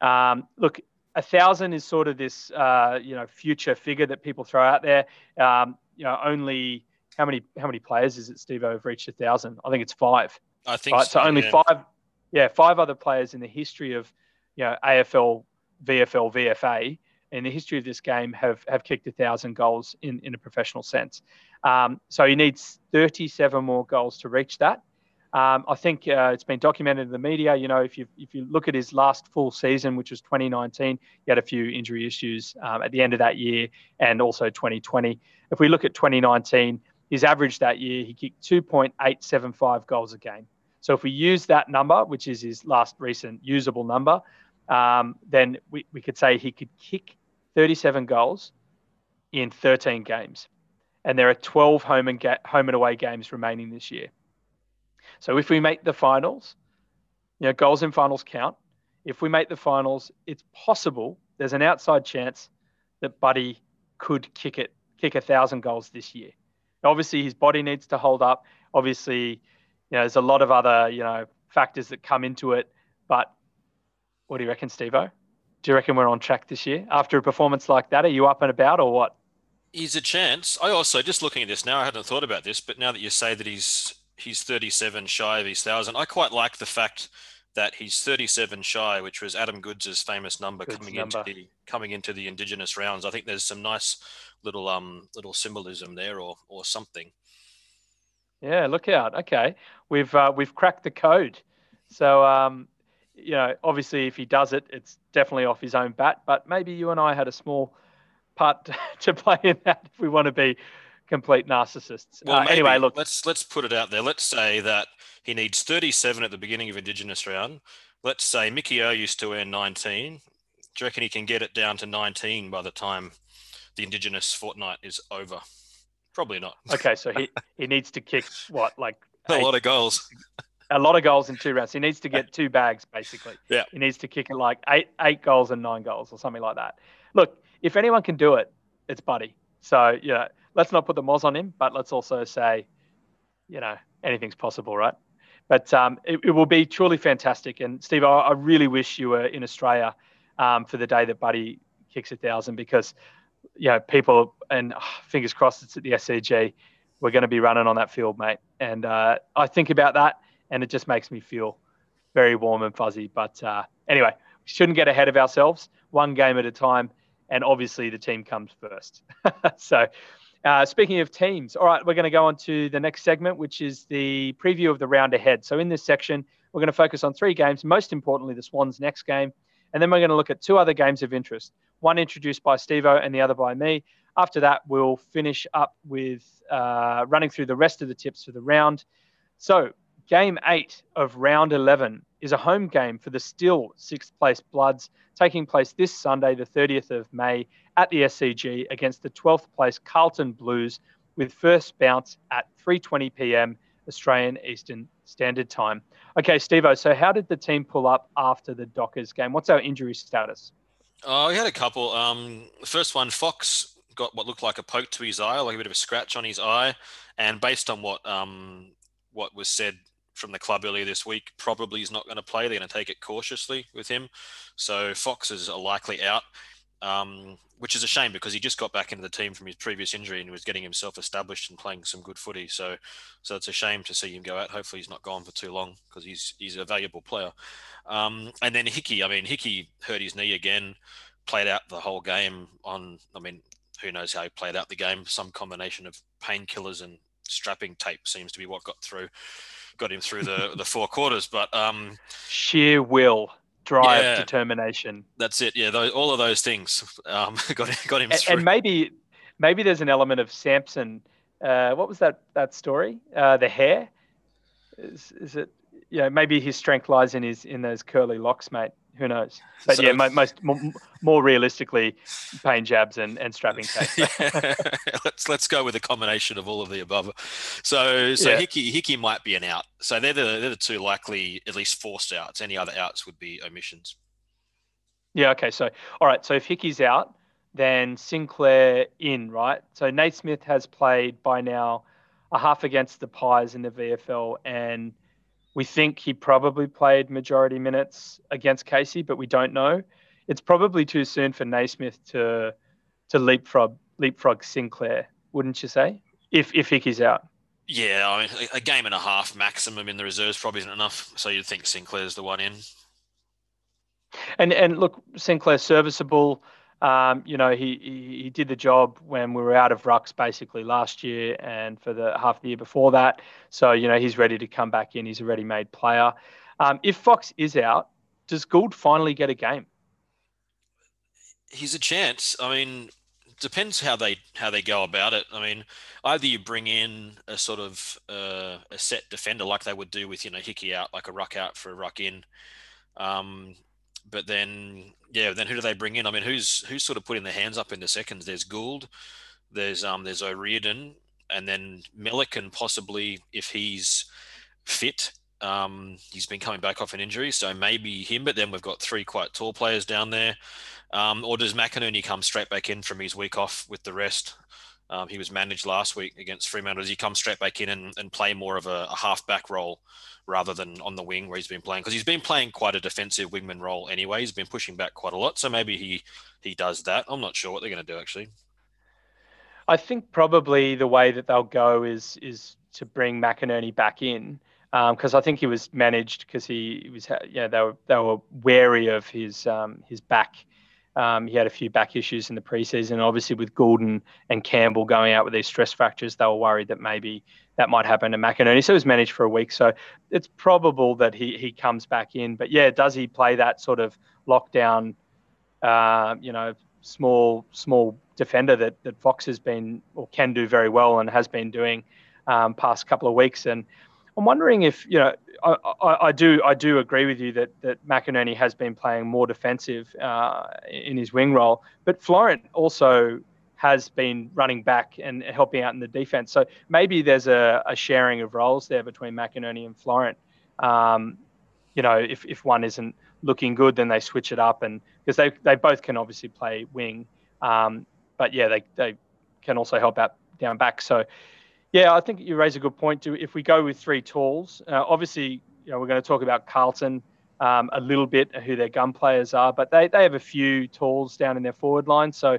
Um, look, a thousand is sort of this uh, you know future figure that people throw out there. Um, you know, only how many how many players is it, Steve? Have reached a thousand? I think it's five. I think right? so. so only yeah. five. Yeah, five other players in the history of you know AFL, VFL, VFA in the history of this game have have kicked a thousand goals in in a professional sense. Um, so he needs 37 more goals to reach that. Um, I think uh, it's been documented in the media. You know, if you if you look at his last full season, which was 2019, he had a few injury issues um, at the end of that year, and also 2020. If we look at 2019, his average that year, he kicked 2.875 goals a game. So if we use that number, which is his last recent usable number, um, then we, we could say he could kick 37 goals in 13 games and there are 12 home and ga- home and away games remaining this year. So if we make the finals, you know, goals in finals count. If we make the finals, it's possible there's an outside chance that Buddy could kick it, kick a thousand goals this year. Obviously, his body needs to hold up. Obviously, you know, there's a lot of other, you know, factors that come into it. But what do you reckon, Stevo? Do you reckon we're on track this year after a performance like that? Are you up and about or what? He's a chance. I also just looking at this now. I hadn't thought about this, but now that you say that he's he's 37 shy of his thousand, I quite like the fact that he's 37 shy, which was Adam Goodes' famous number Goodes coming number. into the coming into the Indigenous rounds. I think there's some nice little um little symbolism there, or or something. Yeah, look out. Okay, we've uh, we've cracked the code. So um, you know, obviously, if he does it, it's definitely off his own bat. But maybe you and I had a small part to play in that if we want to be complete narcissists. Well, uh, anyway, look, let's let's put it out there. Let's say that he needs 37 at the beginning of Indigenous round. Let's say Mickey O used to earn 19. Do you reckon he can get it down to 19 by the time the Indigenous fortnight is over? Probably not. Okay, so he, he needs to kick what, like a eight, lot of goals. A lot of goals in two rounds. He needs to get two bags, basically. Yeah. He needs to kick it like eight eight goals and nine goals or something like that. Look, if anyone can do it, it's Buddy. So, yeah, let's not put the moz on him, but let's also say, you know, anything's possible, right? But um, it, it, will be truly fantastic. And Steve, I, I really wish you were in Australia um, for the day that Buddy kicks a thousand because, you know, people and oh, fingers crossed it's at the SCG. We're going to be running on that field, mate. And uh, I think about that, and it just makes me feel very warm and fuzzy. But uh, anyway, we shouldn't get ahead of ourselves. One game at a time, and obviously the team comes first. so uh, speaking of teams, all right, we're going to go on to the next segment, which is the preview of the round ahead. So, in this section, we're going to focus on three games, most importantly, the Swans' next game. And then we're going to look at two other games of interest one introduced by Stevo and the other by me. After that, we'll finish up with uh, running through the rest of the tips for the round. So, game eight of round 11 is a home game for the still sixth place Bloods, taking place this Sunday, the 30th of May, at the SCG against the 12th place Carlton Blues, with first bounce at 3:20 p.m. Australian Eastern Standard Time. Okay, Stevo. So, how did the team pull up after the Dockers game? What's our injury status? Oh, we had a couple. Um, the first one, Fox got what looked like a poke to his eye, like a bit of a scratch on his eye, and based on what um, what was said from the club earlier this week, probably is not going to play. They're going to take it cautiously with him. So Fox is a likely out, um, which is a shame because he just got back into the team from his previous injury and was getting himself established and playing some good footy. So, so it's a shame to see him go out. Hopefully, he's not gone for too long because he's he's a valuable player. Um, and then Hickey, I mean, Hickey hurt his knee again, played out the whole game on. I mean, who knows how he played out the game? Some combination of painkillers and strapping tape seems to be what got through got him through the the four quarters. But um, sheer will, drive, yeah, determination. That's it. Yeah, those, all of those things um, got got him. And, and, maybe maybe there's an element of Samson. Uh, what was that that story? Uh, the hair. Is, is it? Yeah, maybe his strength lies in his in those curly locks, mate who knows? But so, yeah, most more, more, realistically, pain jabs and, and strapping tape. yeah. let's let's go with a combination of all of the above. So so yeah. Hickey Hickey might be an out. So they're the they're the two likely at least forced outs. Any other outs would be omissions. Yeah. Okay. So all right. So if Hickey's out, then Sinclair in, right? So Naismith has played by now a half against the Pies in the VFL and we think he probably played majority minutes against Casey, but we don't know. It's probably too soon for Naismith to to leapfrog leapfrog Sinclair, wouldn't you say? If if Hickey's out. Yeah, I mean, a game and a half maximum in the reserves probably isn't enough. So you'd think Sinclair's the one in. And and look, Sinclair's serviceable. Um, you know, he, he, he did the job when we were out of rucks basically last year and for the half the year before that. So you know, he's ready to come back in. He's a ready-made player. Um, if Fox is out, does Gould finally get a game? He's a chance. I mean, depends how they how they go about it. I mean, either you bring in a sort of uh, a set defender like they would do with you know Hickey out, like a ruck out for a ruck in. Um, but then yeah, then who do they bring in? I mean, who's who's sort of putting their hands up in the seconds? There's Gould, there's um there's O'Riordan, and then Melican possibly if he's fit. Um, he's been coming back off an injury, so maybe him. But then we've got three quite tall players down there. Um, or does McInerney come straight back in from his week off with the rest? Um, he was managed last week against Fremantle. Does he come straight back in and, and play more of a, a half back role rather than on the wing where he's been playing? Because he's been playing quite a defensive wingman role anyway. He's been pushing back quite a lot. So maybe he, he does that. I'm not sure what they're going to do actually. I think probably the way that they'll go is is to bring McInerney back in because um, I think he was managed because he, was yeah they were they were wary of his um, his back um, he had a few back issues in the preseason. Obviously, with Gulden and Campbell going out with these stress fractures, they were worried that maybe that might happen to McInerney. So he was managed for a week. So it's probable that he, he comes back in. But yeah, does he play that sort of lockdown, uh, you know, small small defender that, that Fox has been or can do very well and has been doing um, past couple of weeks? And I'm wondering if, you know, I, I, I, do I do agree with you that that McInerney has been playing more defensive uh, in his wing role, but Florent also has been running back and helping out in the defense. So maybe there's a, a sharing of roles there between McInerney and Florent. Um, you know, if, if one isn't looking good, then they switch it up, and because they they both can obviously play wing, um, but yeah, they they can also help out down back. So yeah, I think you raise a good point. If we go with three tools, uh, obviously, you know, we're going to talk about Carlton um, a little bit, who their gun players are, but they, they have a few tools down in their forward line. So,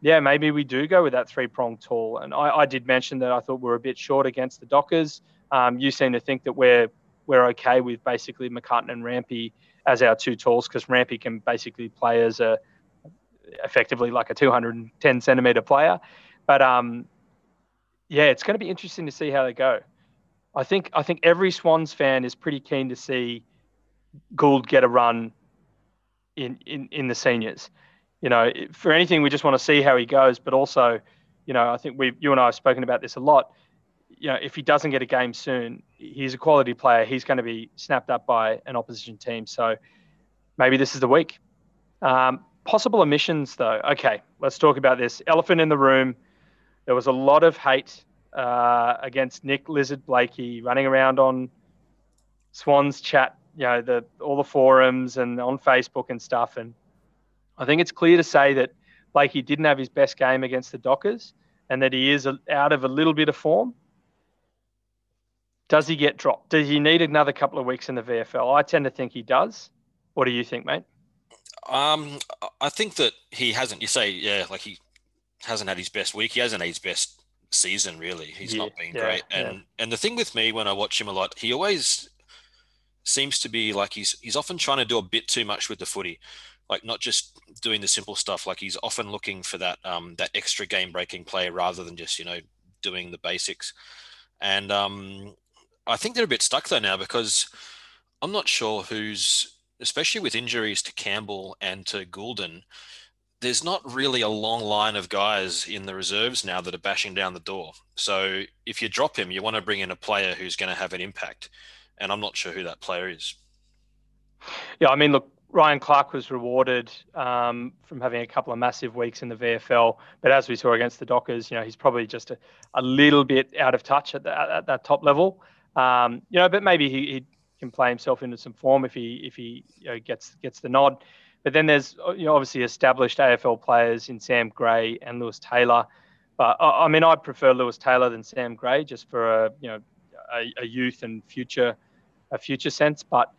yeah, maybe we do go with that three prong tool. And I, I, did mention that I thought we are a bit short against the Dockers. Um, you seem to think that we're we're okay with basically McCartin and Rampy as our two tools because Rampy can basically play as a effectively like a 210 centimeter player. But um, yeah, it's going to be interesting to see how they go. I think I think every Swans fan is pretty keen to see Gould get a run in in, in the seniors. You know, for anything, we just want to see how he goes. But also, you know, I think we you and I have spoken about this a lot. You know, if he doesn't get a game soon, he's a quality player. He's going to be snapped up by an opposition team. So maybe this is the week. Um, possible omissions, though. Okay, let's talk about this. Elephant in the room there was a lot of hate uh, against Nick Lizard Blakey running around on Swans chat, you know, the all the forums and on Facebook and stuff. And I think it's clear to say that Blakey didn't have his best game against the Dockers and that he is out of a little bit of form. Does he get dropped? Does he need another couple of weeks in the VFL? I tend to think he does. What do you think, mate? Um, I think that he hasn't. You say, yeah, like he hasn't had his best week. He hasn't had his best season really. He's yeah, not been yeah, great. And yeah. and the thing with me when I watch him a lot, he always seems to be like he's he's often trying to do a bit too much with the footy. Like not just doing the simple stuff. Like he's often looking for that um that extra game breaking play rather than just, you know, doing the basics. And um I think they're a bit stuck though now because I'm not sure who's especially with injuries to Campbell and to Gulden, there's not really a long line of guys in the reserves now that are bashing down the door. So if you drop him, you want to bring in a player who's going to have an impact. And I'm not sure who that player is. Yeah, I mean, look, Ryan Clark was rewarded um, from having a couple of massive weeks in the VFL, but as we saw against the Dockers, you know, he's probably just a, a little bit out of touch at, the, at that top level. Um, you know, but maybe he, he, can play himself into some form if he if he you know, gets gets the nod. But then there's uh, you know, obviously established AFL players in Sam Gray and Lewis Taylor. But I mean, I prefer Lewis Taylor than Sam Gray just for a you know a, a youth and future a future sense. But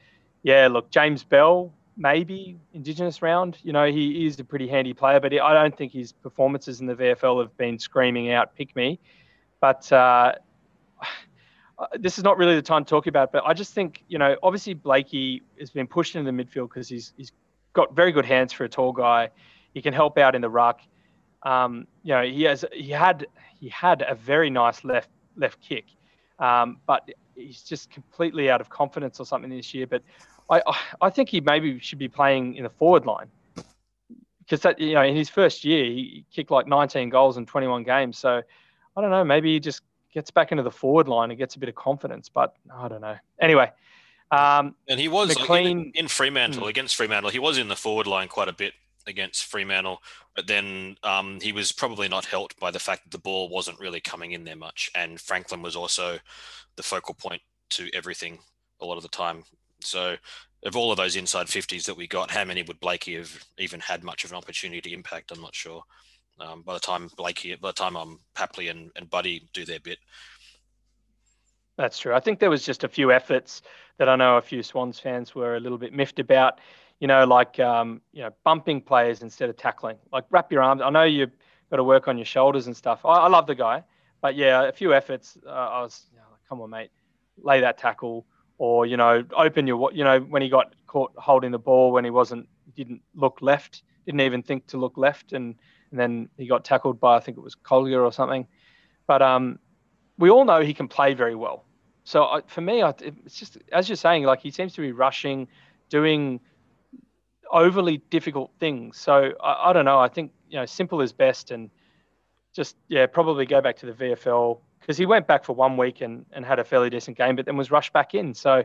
yeah, look, James Bell maybe Indigenous round. You know, he is a pretty handy player, but I don't think his performances in the VFL have been screaming out pick me. But uh, this is not really the time to talk about. But I just think you know, obviously Blakey has been pushed into the midfield because he's he's got very good hands for a tall guy. He can help out in the ruck. Um, you know, he has he had he had a very nice left left kick, um, but he's just completely out of confidence or something this year. But I I think he maybe should be playing in the forward line because that you know in his first year he kicked like 19 goals in 21 games. So I don't know, maybe he just gets back into the forward line and gets a bit of confidence. But I don't know. Anyway, um, and he was McLean, like, in, Fremantle hmm. against Fremantle. He was in the forward line quite a bit against Fremantle, but then um, he was probably not helped by the fact that the ball wasn't really coming in there much, and Franklin was also the focal point to everything a lot of the time. So, of all of those inside 50s that we got, how many would Blakey have even had much of an opportunity to impact? I'm not sure. Um, by the time Blakey, by the time um, Papley and, and Buddy do their bit, that's true. I think there was just a few efforts that I know a few Swans fans were a little bit miffed about. You know, like um, you know, bumping players instead of tackling. Like wrap your arms. I know you've got to work on your shoulders and stuff. I, I love the guy, but yeah, a few efforts. Uh, I was, you know, like, come on, mate, lay that tackle, or you know, open your. You know, when he got caught holding the ball when he wasn't, didn't look left, didn't even think to look left, and and then he got tackled by I think it was Collier or something. But um, we all know he can play very well. So I, for me, I, it's just as you're saying, like he seems to be rushing, doing overly difficult things. So I, I don't know. I think you know simple is best, and just yeah, probably go back to the VFL because he went back for one week and, and had a fairly decent game, but then was rushed back in. So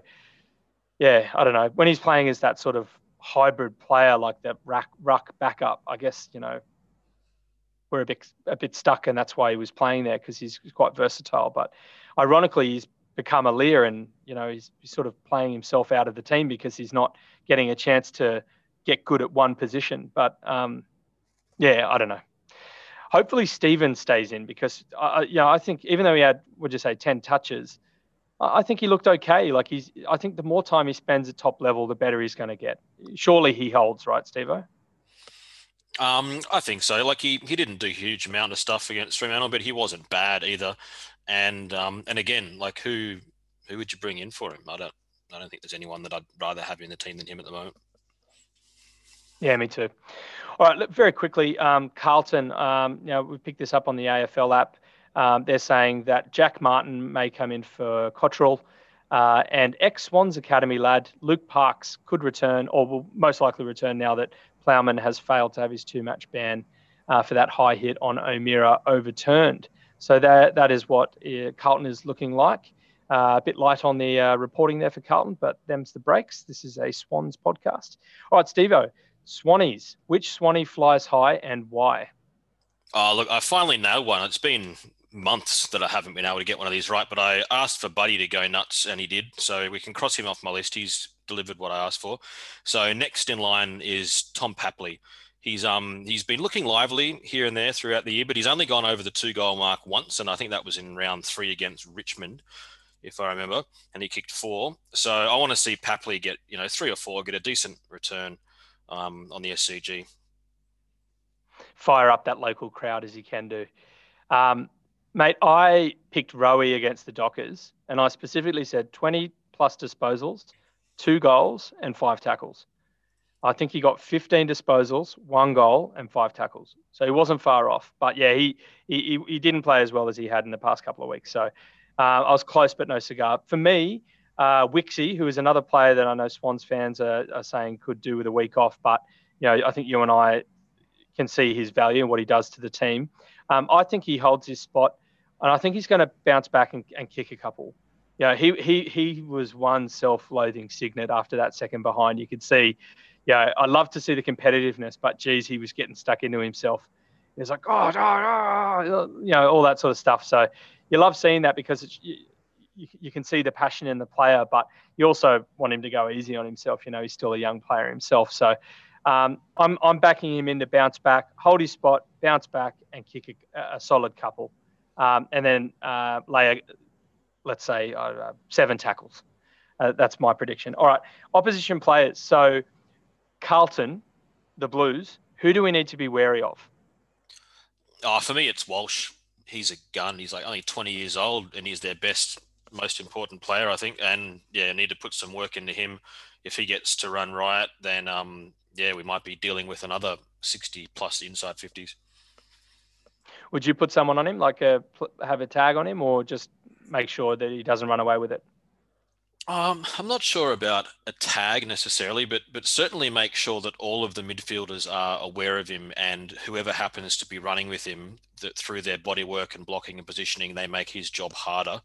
yeah, I don't know. When he's playing as that sort of hybrid player, like that ruck, ruck backup, I guess you know we're a bit a bit stuck, and that's why he was playing there because he's quite versatile. But ironically, he's become a Lear, and you know he's, he's sort of playing himself out of the team because he's not getting a chance to get good at one position. But um, yeah, I don't know. Hopefully, Steven stays in because uh, you know I think even though he had would you say ten touches, I think he looked okay. Like he's, I think the more time he spends at top level, the better he's going to get. Surely he holds, right, Stevo? Um, I think so. Like he, he didn't do huge amount of stuff against Fremantle, but he wasn't bad either. And um, and again, like who who would you bring in for him? I don't I don't think there's anyone that I'd rather have in the team than him at the moment. Yeah, me too. All right, look, very quickly, um, Carlton. Um, you know, we picked this up on the AFL app. Um, they're saying that Jack Martin may come in for Cottrell, uh, and ex Swans Academy lad Luke Parks could return, or will most likely return now that Plowman has failed to have his two match ban uh, for that high hit on O'Meara overturned. So that that is what uh, Carlton is looking like. Uh, a bit light on the uh, reporting there for Carlton, but them's the breaks. This is a Swans podcast. All right, Stevo, Swannies. Which Swanee flies high and why? Oh, look, I finally nailed one. It's been months that I haven't been able to get one of these right, but I asked for Buddy to go nuts and he did. So we can cross him off my list. He's delivered what I asked for. So next in line is Tom Papley. He's um he's been looking lively here and there throughout the year, but he's only gone over the two goal mark once, and I think that was in round three against Richmond, if I remember, and he kicked four. So I want to see Papley get you know three or four, get a decent return um, on the SCG. Fire up that local crowd as he can do. Um, Mate, I picked Rowie against the Dockers, and I specifically said 20 plus disposals, two goals, and five tackles. I think he got 15 disposals, one goal, and five tackles. So he wasn't far off. But yeah, he he, he didn't play as well as he had in the past couple of weeks. So uh, I was close, but no cigar. For me, uh, Wixie, who is another player that I know Swans fans are, are saying could do with a week off, but you know I think you and I can see his value and what he does to the team. Um, I think he holds his spot and I think he's going to bounce back and, and kick a couple. You know, he he he was one self-loathing cygnet after that second behind. You could see, yeah, I love to see the competitiveness, but geez, he was getting stuck into himself. He was like, oh, oh, oh, you know, all that sort of stuff. So you love seeing that because it's, you, you, you can see the passion in the player, but you also want him to go easy on himself. You know, he's still a young player himself. So um, I'm, I'm backing him in to bounce back, hold his spot, bounce back, and kick a, a solid couple um, and then uh, lay, a, let's say, uh, seven tackles. Uh, that's my prediction. All right, opposition players. So, Carlton, the Blues. Who do we need to be wary of? Oh, for me, it's Walsh. He's a gun. He's like only 20 years old, and he's their best, most important player, I think. And yeah, need to put some work into him. If he gets to run riot, then um, yeah, we might be dealing with another 60 plus inside 50s. Would you put someone on him, like a have a tag on him, or just make sure that he doesn't run away with it? Um, I'm not sure about a tag necessarily, but but certainly make sure that all of the midfielders are aware of him, and whoever happens to be running with him, that through their body work and blocking and positioning, they make his job harder.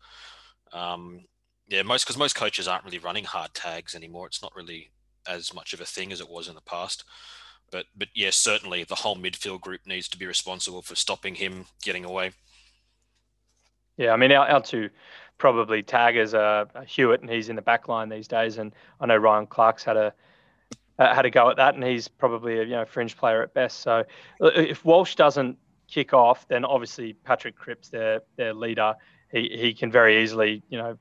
Um, yeah, most because most coaches aren't really running hard tags anymore. It's not really as much of a thing as it was in the past. But but yes, certainly the whole midfield group needs to be responsible for stopping him getting away. Yeah, I mean our, our two probably tag taggers a Hewett, and he's in the back line these days, and I know Ryan Clarke's had a uh, had a go at that, and he's probably a you know fringe player at best. So uh, if Walsh doesn't kick off, then obviously Patrick Cripps, their their leader, he he can very easily you know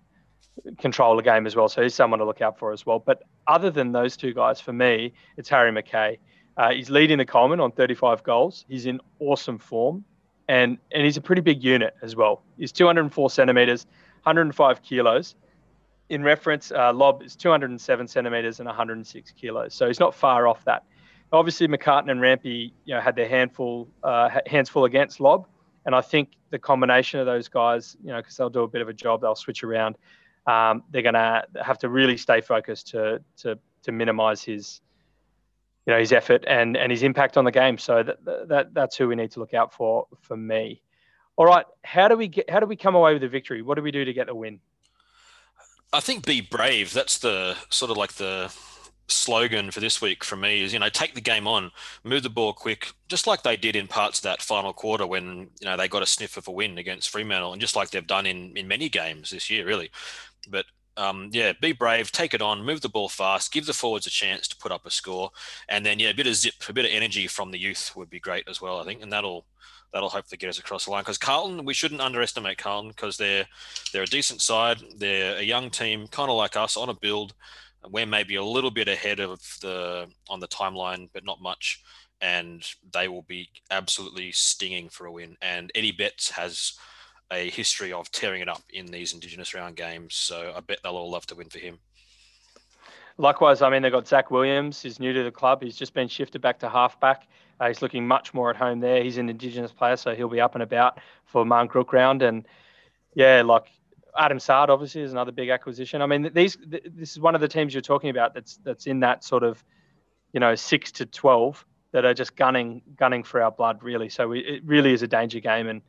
control the game as well. So he's someone to look out for as well. But other than those two guys, for me, it's Harry McKay. Uh, he's leading the Coleman on 35 goals. He's in awesome form, and and he's a pretty big unit as well. He's 204 centimeters, 105 kilos. In reference, uh, Lobb is 207 centimeters and 106 kilos, so he's not far off that. Obviously, McCartin and Rampy, you know, had their handful uh, hands full against Lobb, and I think the combination of those guys, you know, because they'll do a bit of a job, they'll switch around. Um, they're going to have to really stay focused to to to minimise his you know his effort and and his impact on the game. So that, that that's who we need to look out for for me. All right, how do we get how do we come away with a victory? What do we do to get the win? I think be brave. That's the sort of like the slogan for this week for me is you know take the game on move the ball quick just like they did in parts of that final quarter when you know they got a sniff of a win against fremantle and just like they've done in in many games this year really but um, yeah, be brave, take it on, move the ball fast, give the forwards a chance to put up a score, and then yeah, a bit of zip, a bit of energy from the youth would be great as well. I think, and that'll that'll hopefully get us across the line. Because Carlton, we shouldn't underestimate Carlton because they're they're a decent side, they're a young team, kind of like us on a build. We're maybe a little bit ahead of the on the timeline, but not much. And they will be absolutely stinging for a win. And Eddie Betts has a history of tearing it up in these Indigenous round games. So I bet they'll all love to win for him. Likewise, I mean, they've got Zac Williams, who's new to the club. He's just been shifted back to halfback. Uh, he's looking much more at home there. He's an Indigenous player, so he'll be up and about for Marn round. And yeah, like Adam Saad obviously, is another big acquisition. I mean, these this is one of the teams you're talking about that's that's in that sort of, you know, six to twelve that are just gunning gunning for our blood, really. So we, it really is a danger game, and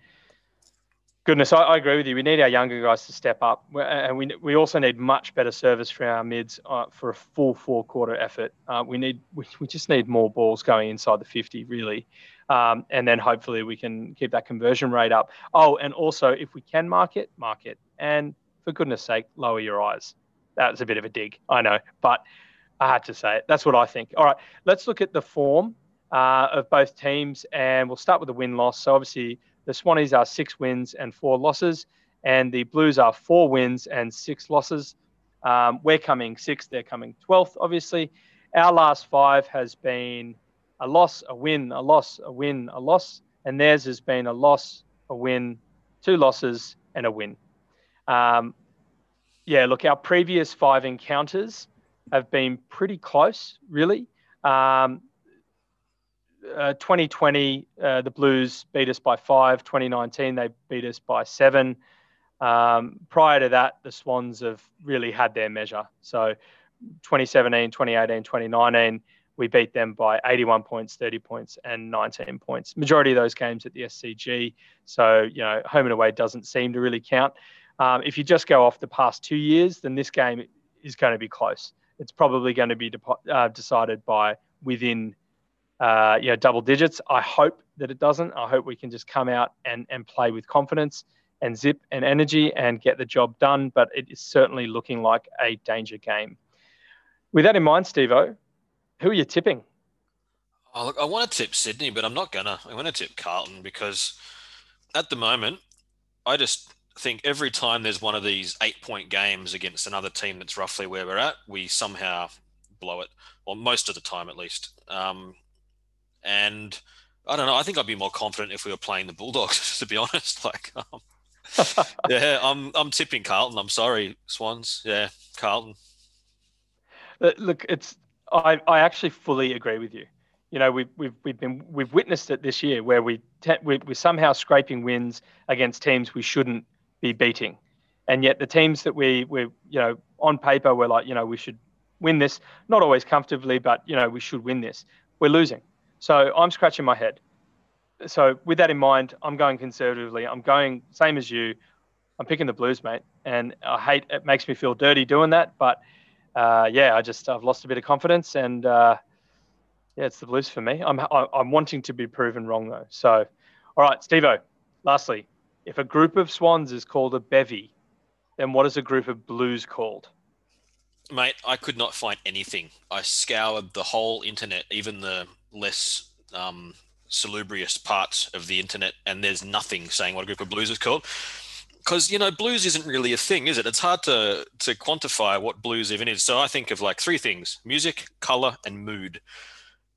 Goodness, I, I, agree with you. We need our younger guys to step up, and we we also need much better service from our mids uh, for a full four quarter effort. Uh, we need we, we just need more balls going inside the fifty, really, um, and then hopefully we can keep that conversion rate up. Oh, and also if we can mark it, mark it, and for goodness sake, lower your eyes. That was a bit of a dig, I know, but I had to say it. That's what I think. All right, let's look at the form uh, of both teams, and we'll start with the win loss. So obviously the Swannies are six wins and four losses, and the Blues are four wins and six losses. Um, we're coming sixth, they're coming 12th, obviously. Our last five has been a loss, a win, a loss, a win, a loss, and theirs has been a loss, a win, two losses, and a win. Um, yeah, look, our previous five encounters have been pretty close, really. Um, 2020, uh, uh, the Blues beat us by five. 2019, they beat us by seven. Um, prior to that, the Swans have really had their measure. So 2017, 2018, 2019, we beat them by 81 points, 30 points, and 19 points. Majority of those games at the SCG. So, you know, home and away doesn't seem to really count. Um, if you just go off the past two years, then this game is going to be close. It's probably going to be de- uh, decided by within uh, you know, double digits. I hope that it doesn't. I hope we can just come out and, and play with confidence and zip and energy and get the job done. But it is certainly looking like a danger game. With that in mind, Stevo, who are you tipping? Oh, look, I want to tip Sydney, but I'm not gonna. I want to tip Carlton because at the moment, I just think every time there's one of these eight point games against another team that's roughly where we're at, we somehow blow it, or most of the time at least. Um, and I don't know. I think I'd be more confident if we were playing the Bulldogs, to be honest. Like, um, yeah, I'm I'm tipping Carlton. I'm sorry, Swans. Yeah, Carlton. Uh, look, it's I, I actually fully agree with you. You know, we've we've we've been we've witnessed it this year where we te- we we're somehow scraping wins against teams we shouldn't be beating, and yet the teams that we we you know on paper we're like you know we should win this, not always comfortably, but you know we should win this. We're losing so I'm scratching my head. So with that in mind, I'm going conservatively. I'm going same as you. I'm picking the Blues, mate, and I hate it. Makes me feel dirty doing that, but uh, yeah, I just I've lost a bit of confidence, and uh, yeah, it's the Blues for me. I'm I'm wanting to be proven wrong though. So, all right, Stevo. Lastly, if a group of swans is called a bevy, then what is a group of blues called? Mate, I could not find anything. I scoured the whole internet, even the less um, salubrious parts of the internet, and there's nothing saying what a group of blues is called. Because you know, blues isn't really a thing, is it? It's hard to to quantify what blues even is. So I think of like three things: music, color, and mood.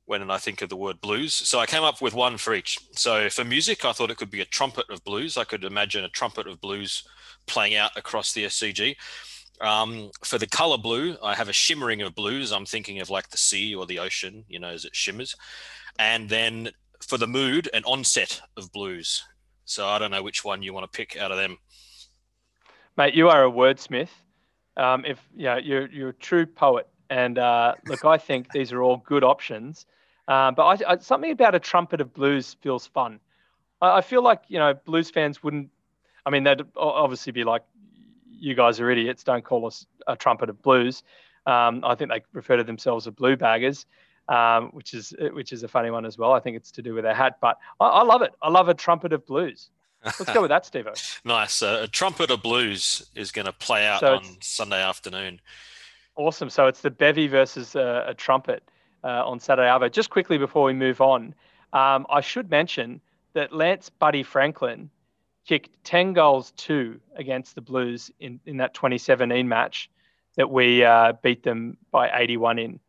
When I think of the word blues, so I came up with one for each. So for music, I thought it could be a trumpet of blues. I could imagine a trumpet of blues playing out across the SCG. Um, for the color blue, I have a shimmering of blues. I'm thinking of like the sea or the ocean, you know, as it shimmers. And then for the mood, an onset of blues. So I don't know which one you want to pick out of them. Mate, you are a wordsmith. Um, if you know, you're you're a true poet, and uh, look, I think these are all good options. Um, but I, I, something about a trumpet of blues feels fun. I, I feel like you know blues fans wouldn't. I mean, they'd obviously be like, you guys are idiots. Don't call us a trumpet of blues. Um, I think they refer to themselves as blue baggers, um, which is which is a funny one as well. I think it's to do with their hat, but I, I love it. I love a trumpet of blues. Let's go with that, Steve. nice. Uh, a trumpet of blues is going to play out so on Sunday afternoon. Awesome. So it's the bevy versus uh, a trumpet uh, on Saturday Arvo. Just quickly before we move on, um, I should mention that Lance Buddy Franklin kicked 10 goals two against the Blues in, in that 2017 match that we uh, beat them by 81 in.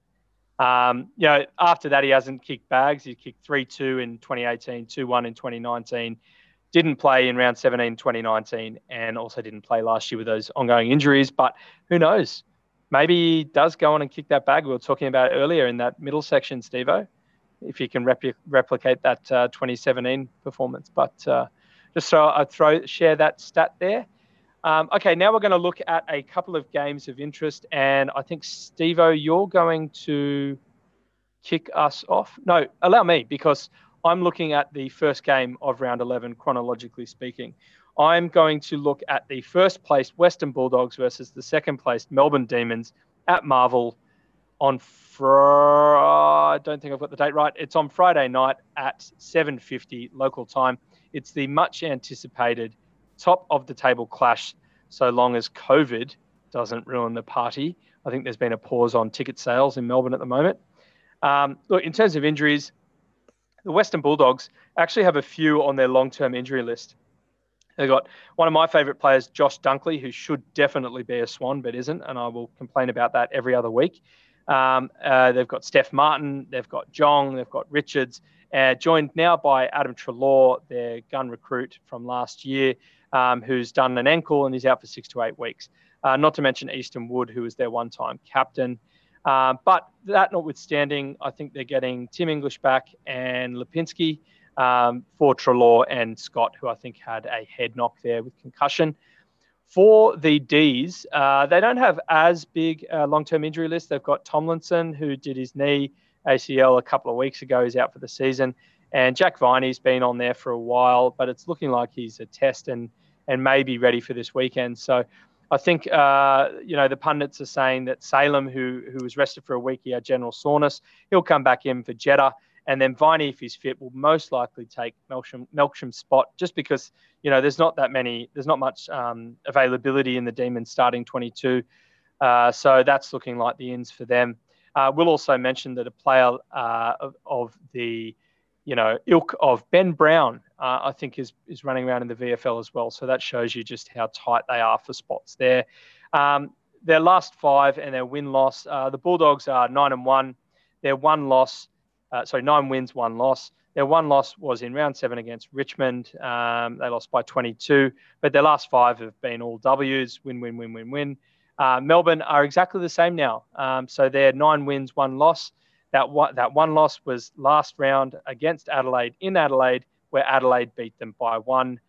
Um, you know, after that, he hasn't kicked bags. He kicked 3 2 in 2018, 2 1 in 2019. Didn't play in round 17 2019 and also didn't play last year with those ongoing injuries. But who knows? Maybe he does go on and kick that bag we were talking about earlier in that middle section, Stevo, if he can rep- replicate that uh, 2017 performance. But uh, just so I throw share that stat there. Um, okay, now we're going to look at a couple of games of interest, and I think Stevo, you're going to kick us off. No, allow me because I'm looking at the first game of round 11, chronologically speaking. I'm going to look at the first place Western Bulldogs versus the second place Melbourne Demons at Marvel on Fr- I don't think I've got the date right. It's on Friday night at 7:50 local time. It's the much anticipated top of the table clash, so long as COVID doesn't ruin the party. I think there's been a pause on ticket sales in Melbourne at the moment. Um, look, in terms of injuries, the Western Bulldogs actually have a few on their long term injury list. They've got one of my favourite players, Josh Dunkley, who should definitely be a Swan, but isn't, and I will complain about that every other week. Um, uh, they've got Steph Martin, they've got Jong, they've got Richards, uh, joined now by Adam Treloar, their gun recruit from last year, um, who's done an ankle and he's out for six to eight weeks. Uh, not to mention Easton Wood, who was their one time captain. Um, but that notwithstanding, I think they're getting Tim English back and Lipinski um, for Treloar and Scott, who I think had a head knock there with concussion. For the D's, uh, they don't have as big a long term injury list. They've got Tomlinson, who did his knee ACL a couple of weeks ago. He's out for the season. And Jack Viney's been on there for a while, but it's looking like he's a test and and may be ready for this weekend. So I think uh, you know the pundits are saying that Salem, who who was rested for a week, he had general soreness. He'll come back in for Jetta, and then Viney, if he's fit, will most likely take Melksham, Melksham's spot, just because you know there's not that many, there's not much um, availability in the Demons starting 22. Uh, so that's looking like the ins for them. Uh, we'll also mention that a player uh, of, the, you know, ilk of Ben Brown, uh, I think is is running around in the VFL as well. So that shows you just how tight they are for spots there. Um, their last five and their win loss, uh, the Bulldogs are nine and one. Their one loss, uh, sorry, nine wins, one loss. Their one loss was in round seven against Richmond. Um, they lost by 22, but their last five have been all W's win, win, win, win, win. Uh, Melbourne are exactly the same now. Um, so they're nine wins, one loss. That one, that one loss was last round against Adelaide in Adelaide, where Adelaide beat them by one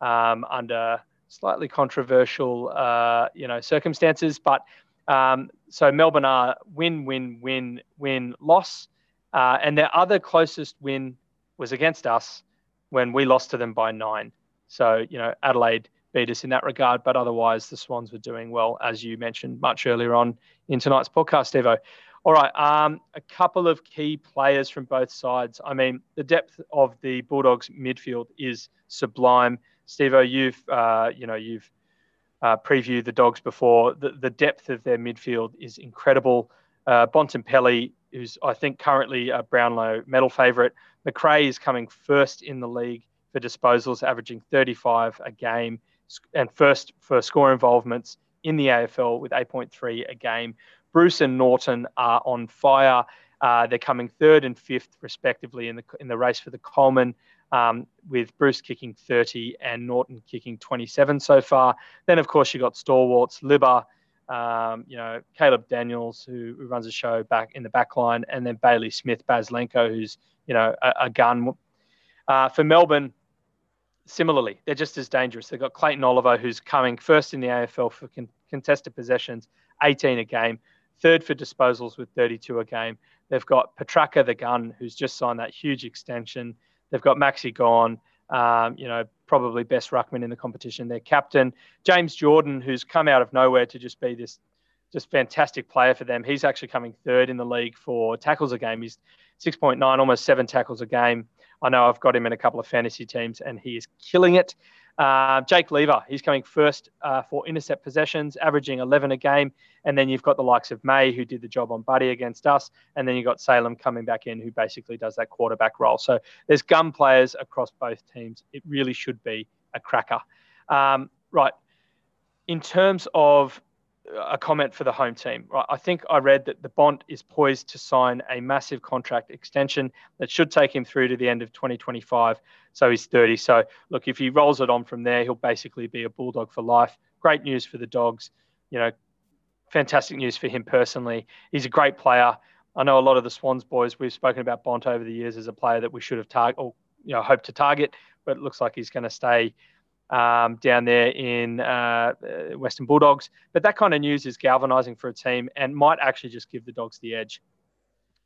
um, under slightly controversial, uh, you know, circumstances. But um, so Melbourne are win, win, win, win, loss, uh, and their other closest win was against us when we lost to them by nine. So you know, Adelaide beat us in that regard. But otherwise, the Swans were doing well, as you mentioned much earlier on in tonight's podcast, Evo. All right, um, a couple of key players from both sides. I mean, the depth of the Bulldogs midfield is sublime. Stevo, you've uh, you know you've uh, previewed the Dogs before. The, the depth of their midfield is incredible. Uh, Bontempelli, who's I think currently a Brownlow medal favourite. Macrae is coming first in the league for disposals, averaging 35 a game and first for score involvements in the AFL with 8.3 a game. Bruce and Naughton are on fire. Uh, they're coming third and fifth, respectively, in the in the race for the Coleman, um, with Bruce kicking 30 and Naughton kicking 27 so far. Then, of course, you got stalwarts, Libba, um, you know, Caleb Daniels, who, who, runs a show back in the back line, and then Bailey Smith, Baz Lenko, who's you know a, a gun. Uh, for Melbourne, similarly, they're just as dangerous. They've got Clayton Oliver, who's coming first in the AFL for con- contested possessions, 18 a game, third for disposals with 32 a game. They've got Petracca, the gun, who's just signed that huge extension. They've got Maxi Gawn, Um, you know, probably best ruckman in the competition. Their captain, James Jordon, who's come out of nowhere to just be this just fantastic player for them. He's actually coming third in the league for tackles a game. He's 6.9, almost seven tackles a game. I know I've got him in a couple of fantasy teams, and he is killing it. Uh, Jake Lever, he's coming first uh, for intercept possessions, averaging 11 a game. And then you've got the likes of May, who did the job on Buddy against us. And then you've got Salem coming back in, who basically does that quarterback role. So there's gun players across both teams. It really should be a cracker. Um, right. In terms of a comment for the home team. I think I read that the Bont is poised to sign a massive contract extension that should take him through to the end of 2025. So he's 30. So look, if he rolls it on from there, he'll basically be a bulldog for life. Great news for the dogs. You know, fantastic news for him personally. He's a great player. I know a lot of the Swans boys. We've spoken about Bont over the years as a player that we should have target or you know hoped to target, but it looks like he's going to stay um, down there in uh, uh, Western Bulldogs. But that kind of news is galvanising for a team and might actually just give the Dogs the edge.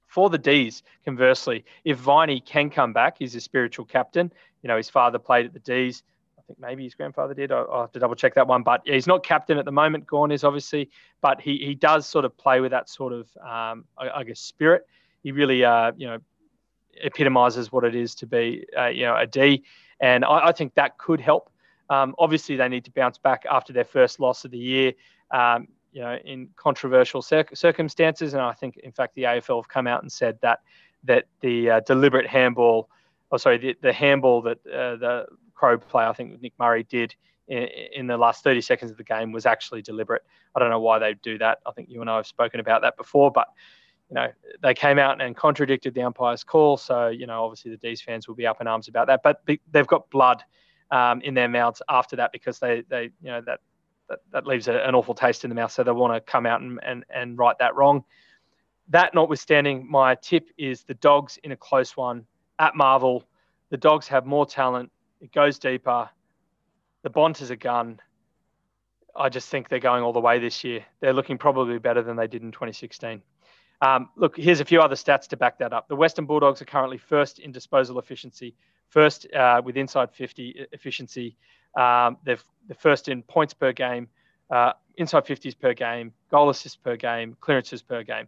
For the D's, conversely, if Viney can come back, he's a spiritual captain. You know, his father played at the D's. I think maybe his grandfather did. I'll, have to double check that one. But he's not captain at the moment. Gawn is obviously, but he, he does sort of play with that sort of, um, I, I, guess, spirit. He really, uh, you know, epitomizes what it is to be, uh, you know, a D. And I, I think that could help um, obviously, they need to bounce back after their first loss of the year, um, you know, in controversial circumstances. And I think, in fact, the AFL have come out and said that that the uh, deliberate handball, or sorry, the, the handball that uh, the Crow player, I think Nick Murray did in, in, the last 30 seconds of the game was actually deliberate. I don't know why they do that. I think you and I have spoken about that before, but you know, they came out and contradicted the umpire's call. So, you know, obviously the D's fans will be up in arms about that. But they've got blood um, in their mouths after that because they, they you know, that, that, that leaves an awful taste in the mouth. So they want to come out and, and, and right that wrong. That notwithstanding, my tip is the dogs in a close one at Marvel. The dogs have more talent. It goes deeper. The Bont is a gun. I just think they're going all the way this year. They're looking probably better than they did in 2016. Um, look, here's a few other stats to back that up. The Western Bulldogs are currently first in disposal efficiency, first uh, with inside 50 efficiency. Um, they're the first in points per game, uh, inside 50s per game, goal assists per game, clearances per game.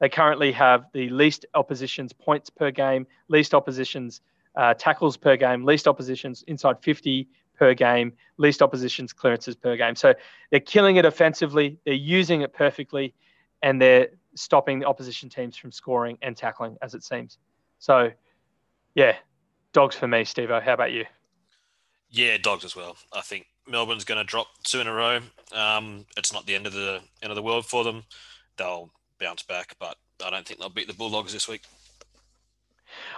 They currently have the least oppositions points per game, least oppositions uh, tackles per game, least oppositions inside 50 per game, least oppositions clearances per game. So they're killing it offensively, they're using it perfectly, and they're stopping the opposition teams from scoring and tackling, as it seems. So, yeah, dogs for me, Steve. How about you? Yeah, dogs as well. I think Melbourne's going to drop two in a row. Um, it's not the end of the end of the world for them. They'll bounce back, but I don't think they'll beat the Bulldogs this week.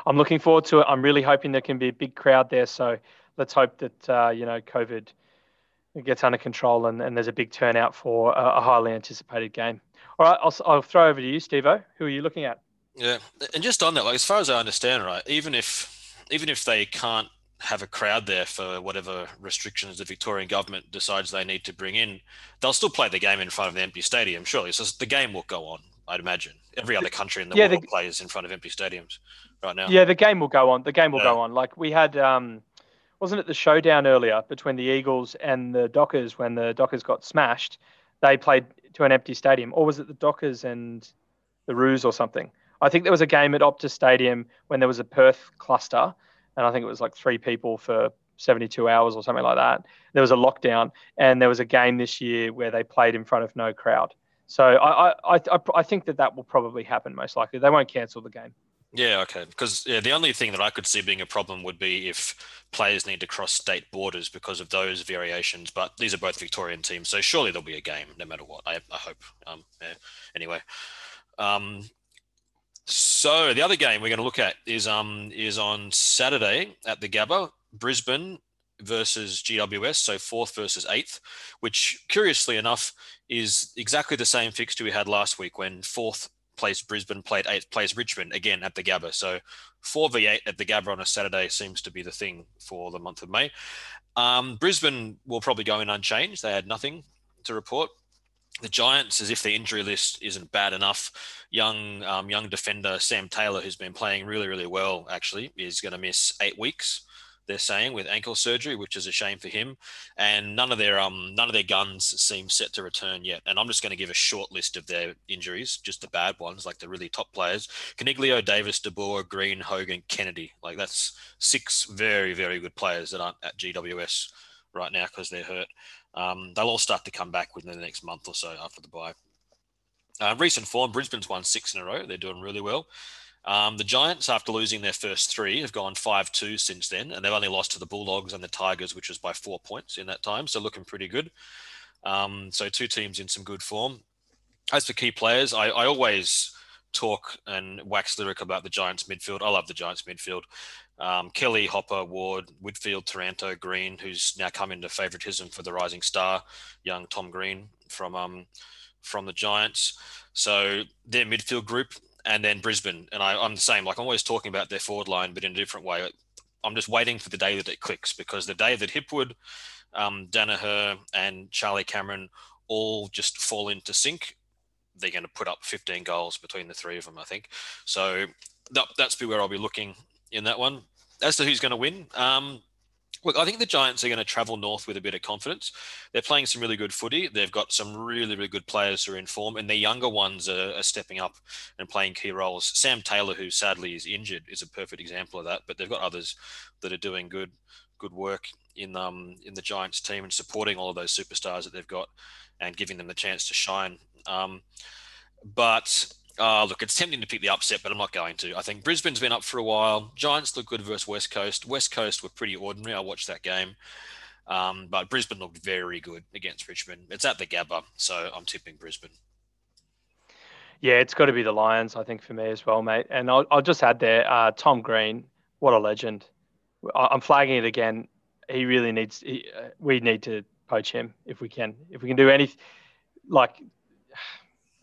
I'm looking forward to it. I'm really hoping there can be a big crowd there. So let's hope that uh, you know COVID gets under control and, and there's a big turnout for a, a highly anticipated game. All right, I'll, I'll throw over to you, Steve Who are you looking at? Yeah, and just on that, like as far as I understand, right, even if even if they can't have a crowd there for whatever restrictions the Victorian government decides they need to bring in, they'll still play the game in front of an empty stadium, surely. So the game will go on, I'd imagine. Every other country in the yeah, world the, plays in front of empty stadiums right now. Yeah, the game will go on. The game will yeah. go on. Like we had, um, wasn't it the showdown earlier between the Eagles and the Dockers when the Dockers got smashed? They played to an empty stadium, or was it the Dockers and the Roos or something? I think there was a game at Optus Stadium when there was a Perth cluster, and I think it was like three people for 72 hours or something like that. There was a lockdown, and there was a game this year where they played in front of no crowd. So I, I, I, I think that that will probably happen most likely. They won't cancel the game. Yeah, okay. Because yeah, the only thing that I could see being a problem would be if players need to cross state borders because of those variations. But these are both Victorian teams, so surely there'll be a game no matter what. I, I hope. Um, yeah. Anyway, um, so the other game we're going to look at is um is on Saturday at the Gabba, Brisbane versus GWS, so fourth versus eighth, which curiously enough is exactly the same fixture we had last week when fourth plays Brisbane, played eighth plays Richmond again at the Gabba. So four v eight at the Gabba on a Saturday seems to be the thing for the month of May. Um, Brisbane will probably go in unchanged. They had nothing to report. The Giants, as if the injury list isn't bad enough, young um, young defender Sam Taylor, who's been playing really really well, actually is going to miss eight weeks. they're saying with ankle surgery, which is a shame for him. And none of their um none of their guns seem set to return yet. And I'm just going to give a short list of their injuries, just the bad ones, like the really top players: Coniglio, Davis, De Boer, Green, Hogan, Kennedy. Like that's six very very good players that aren't at GWS right now because they're hurt. Um, they'll all start to come back within the next month or so after the bye. Uh, recent form, Brisbane's won six in a row. They're doing really well. Um, the Giants, after losing their first three, have gone 5 2 since then, and they've only lost to the Bulldogs and the Tigers, which was by four points in that time. So looking pretty good. Um, so two teams in some good form. As for key players, I, I always talk and wax lyric about the Giants midfield. I love the Giants midfield. Um, Kelly, Hopper, Ward, Whitfield, Taranto, Green, who's now come into favouritism for the Rising Star, young Tom Green from um, from the Giants. So their midfield group and then Brisbane. And I, am the same. Like I'm always talking about their forward line, but in a different way. I'm just waiting for the day that it clicks because the day that Hipwood, um, Daniher, and Charlie Cameron all just fall into sync, they're going to put up 15 goals between the three of them, I think. So that, that's where I'll be looking in that one. As to who's going to win, um, Look, I think the Giants are going to travel north with a bit of confidence. They're playing some really good footy. They've got some really, really good players who are in form, and their younger ones are, are, stepping up and playing key roles. Sam Taylor, who sadly is injured, is a perfect example of that. But they've got others that are doing good, good work in um in the Giants team and supporting all of those superstars that they've got and giving them the chance to shine. Um, but uh, look, it's tempting to pick the upset, but I'm not going to. I think Brisbane's been up for a while. Giants look good versus West Coast. West Coast were pretty ordinary. I watched that game. Um, but Brisbane looked very good against Richmond. It's at the Gabba, so I'm tipping Brisbane. Yeah, it's got to be the Lions, I think, for me as well, mate. And I'll, I'll just add there, uh, Tom Green, what a legend. I'm flagging it again. He really needs. He, uh, we need to poach him if we can. If we can do anything, like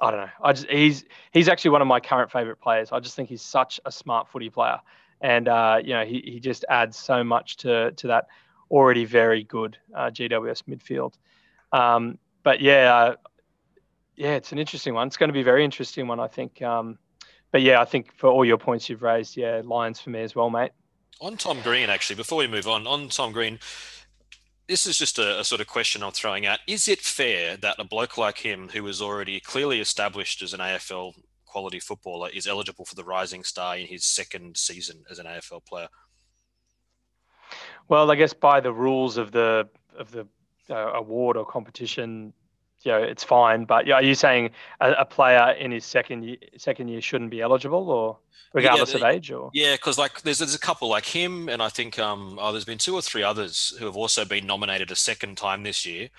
I don't know. I just he's he's actually one of my current favorite players. I just think he's such a smart footy player, and uh, you know he, he just adds so much to to that already very good uh, GWS midfield. Um, but yeah, uh, yeah, it's an interesting one. It's going to be a very interesting one, I think. Um, but yeah, I think for all your points you've raised, yeah, Lions for me as well, mate. On Tom Green, actually, before we move on, on Tom Green, this is just a, a, sort of question I'm throwing out. Is it fair that a bloke like him, who is already clearly established as an AFL quality footballer, is eligible for the Rising Star in his second season as an AFL player? Well, I guess by the rules of the of the uh, award or competition, you know, it's fine. But yeah, are you saying a, a, player in his second year, second year shouldn't be eligible, or regardless yeah, the, of age? Or yeah, because like there's there's a couple like him, and I think um oh, there's been two or three others who have also been nominated a second time this year,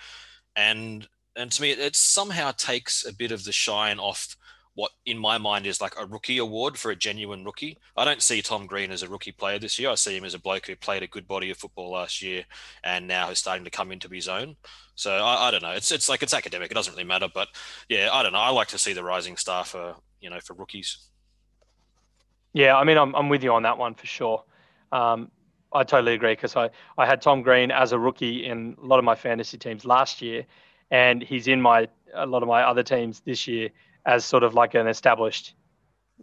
and and to me it, it somehow takes a bit of the shine off what in my mind is like a rookie award for a genuine rookie. I don't see Tom Green as a rookie player this year. I see him as a bloke who played a good body of football last year and now is starting to come into his own. So I, I don't know. It's it's like it's academic. It doesn't really matter. But yeah, I don't know. I like to see the rising star for you know for rookies. Yeah, I mean, I'm I'm with you on that one for sure. Um, I totally agree because I, I had Tom Green as a rookie in a lot of my fantasy teams last year, and he's in my a lot of my other teams this year as sort of like an established,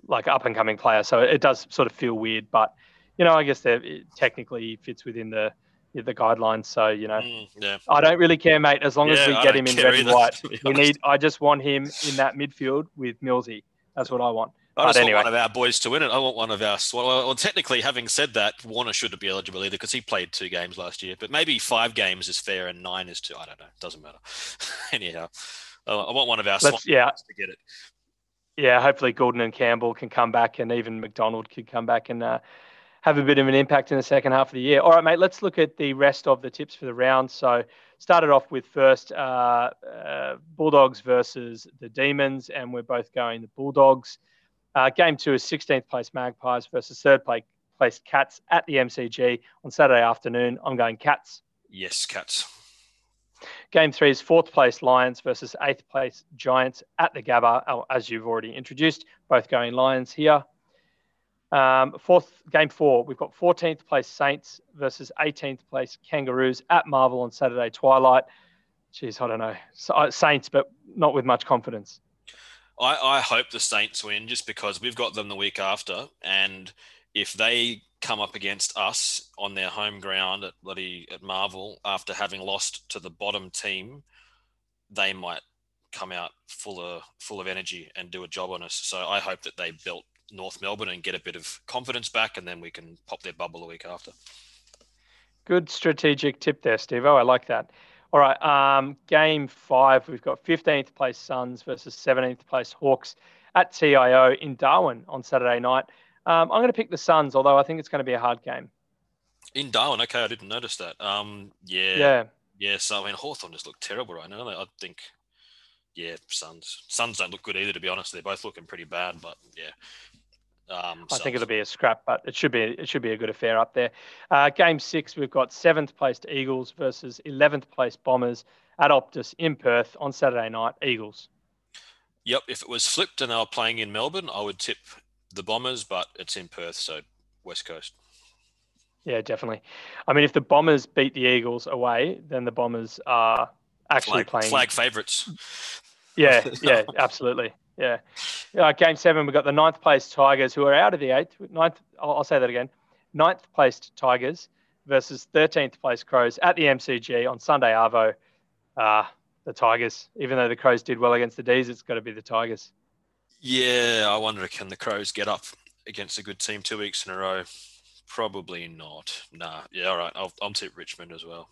like up and coming player. So it does sort of feel weird, but you know, I guess that technically fits within the the guidelines. So you know, mm, yeah. I don't really care, mate. As long yeah, as we get him in red either, and white, we need. I just want him in that midfield with Millsy. That's what I want. I just anyway. want one of our boys to win it. I want one of our. Well, well, technically, having said that, Warner shouldn't be eligible either because he played two games last year. But maybe five games is fair and nine is two. I don't know. It Doesn't matter. Anyhow, uh, I want one of our yeah. to get it. Yeah, hopefully Gordon and Campbell can come back, and even McDonald could come back and uh, have a bit of an impact in the second half of the year. All right, mate. Let's look at the rest of the tips for the round. So, started off with first uh, uh, Bulldogs versus the Demons, and we're both going the Bulldogs. Uh, game two is 16th place Magpies versus third place, place Cats at the MCG on Saturday afternoon. I'm going Cats. Yes, Cats. Game three is fourth place Lions versus eighth place Giants at the Gabba, uh, as you've already introduced, both going Lions here. Um, fourth game four, we've got 14th place Saints versus 18th place Kangaroos at Marvel on Saturday twilight. Jeez, I don't know uh, Saints, but not with much confidence. I, I hope the Saints win just because we've got them the week after, and if they come up against us on their home ground at bloody at Marvel after having lost to the bottom team, they might come out full of full of energy and do a job on us. So I hope that they built North Melbourne and get a bit of confidence back, and then we can pop their bubble a week after. Good strategic tip there, Steve. Oh, I like that. All right, um, game five, we've got 15th place Suns versus 17th place Hawks at TIO in Darwin on Saturday night. Um, I'm going to pick the Suns, although I think it's going to be a hard game. In Darwin, okay, I didn't notice that. Um, yeah, yeah, yeah. So I mean, Hawthorn just look terrible right now. I think, yeah, Suns. Suns don't look good either, to be honest. They're both looking pretty bad, but yeah. Um, I think it'll be a scrap, but it should be it should be a good affair up there. Uh, game six, we've got seventh placed Eagles versus eleventh placed Bombers at Optus in Perth on Saturday night. Eagles. Yep, if it was flipped and they were playing in Melbourne, I would tip the Bombers, but it's in Perth, so West Coast. Yeah, definitely. I mean, if the Bombers beat the Eagles away, then the Bombers are actually flag, playing flag favourites. Yeah, yeah, absolutely. Yeah. Uh, game seven, we've got the ninth place Tigers, who are out of the eighth. Ninth, I'll, I'll say that again. Ninth placed Tigers versus 13th place Crows at the MCG on Sunday Arvo. Uh, the Tigers, even though the Crows did well against the D's, it's got to be the Tigers. Yeah, I wonder can the Crows get up against a good team two weeks in a row? Probably not. Nah. Yeah, all right. I'll, I'll tip Richmond as well.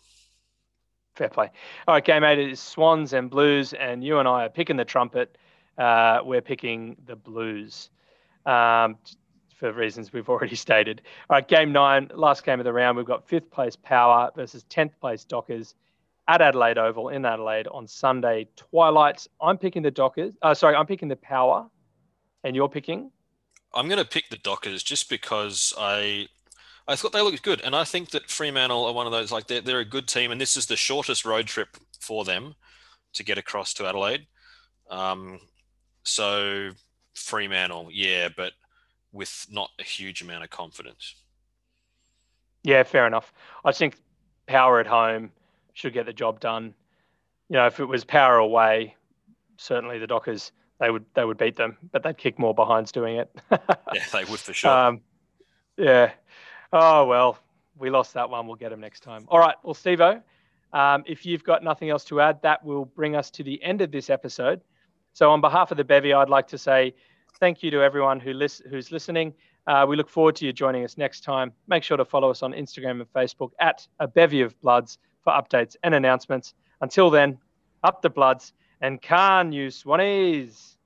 Fair play. All right, game eight is Swans and Blues, and you and I are picking the trumpet. Uh, we're picking the Blues um, for reasons we've already stated. All right, game nine, last game of the round. We've got fifth place Power versus 10th place Dockers at Adelaide Oval in Adelaide on Sunday twilight. I'm picking the Dockers. Uh, sorry, I'm picking the Power and you're picking? I'm going to pick the Dockers just because I I thought they looked good, and I think that Fremantle are one of those like they're they're a good team, and this is the shortest road trip for them to get across to Adelaide. Um, so Fremantle, yeah, but with not a huge amount of confidence. Yeah, fair enough. I think Power at home should get the job done. You know, if it was Power away, certainly the Dockers they would they would beat them, but they'd kick more behinds doing it. yeah, they would for sure. Um, yeah. Oh well, we lost that one. We'll get them next time. All right. Well, Stevo, um, if you've got nothing else to add, that will bring us to the end of this episode. So, on behalf of the Bevy, I'd like to say thank you to everyone who lis- who's listening. Uh, we look forward to you joining us next time. Make sure to follow us on Instagram and Facebook at a bevy of bloods for updates and announcements. Until then, up the bloods and can you Swannies?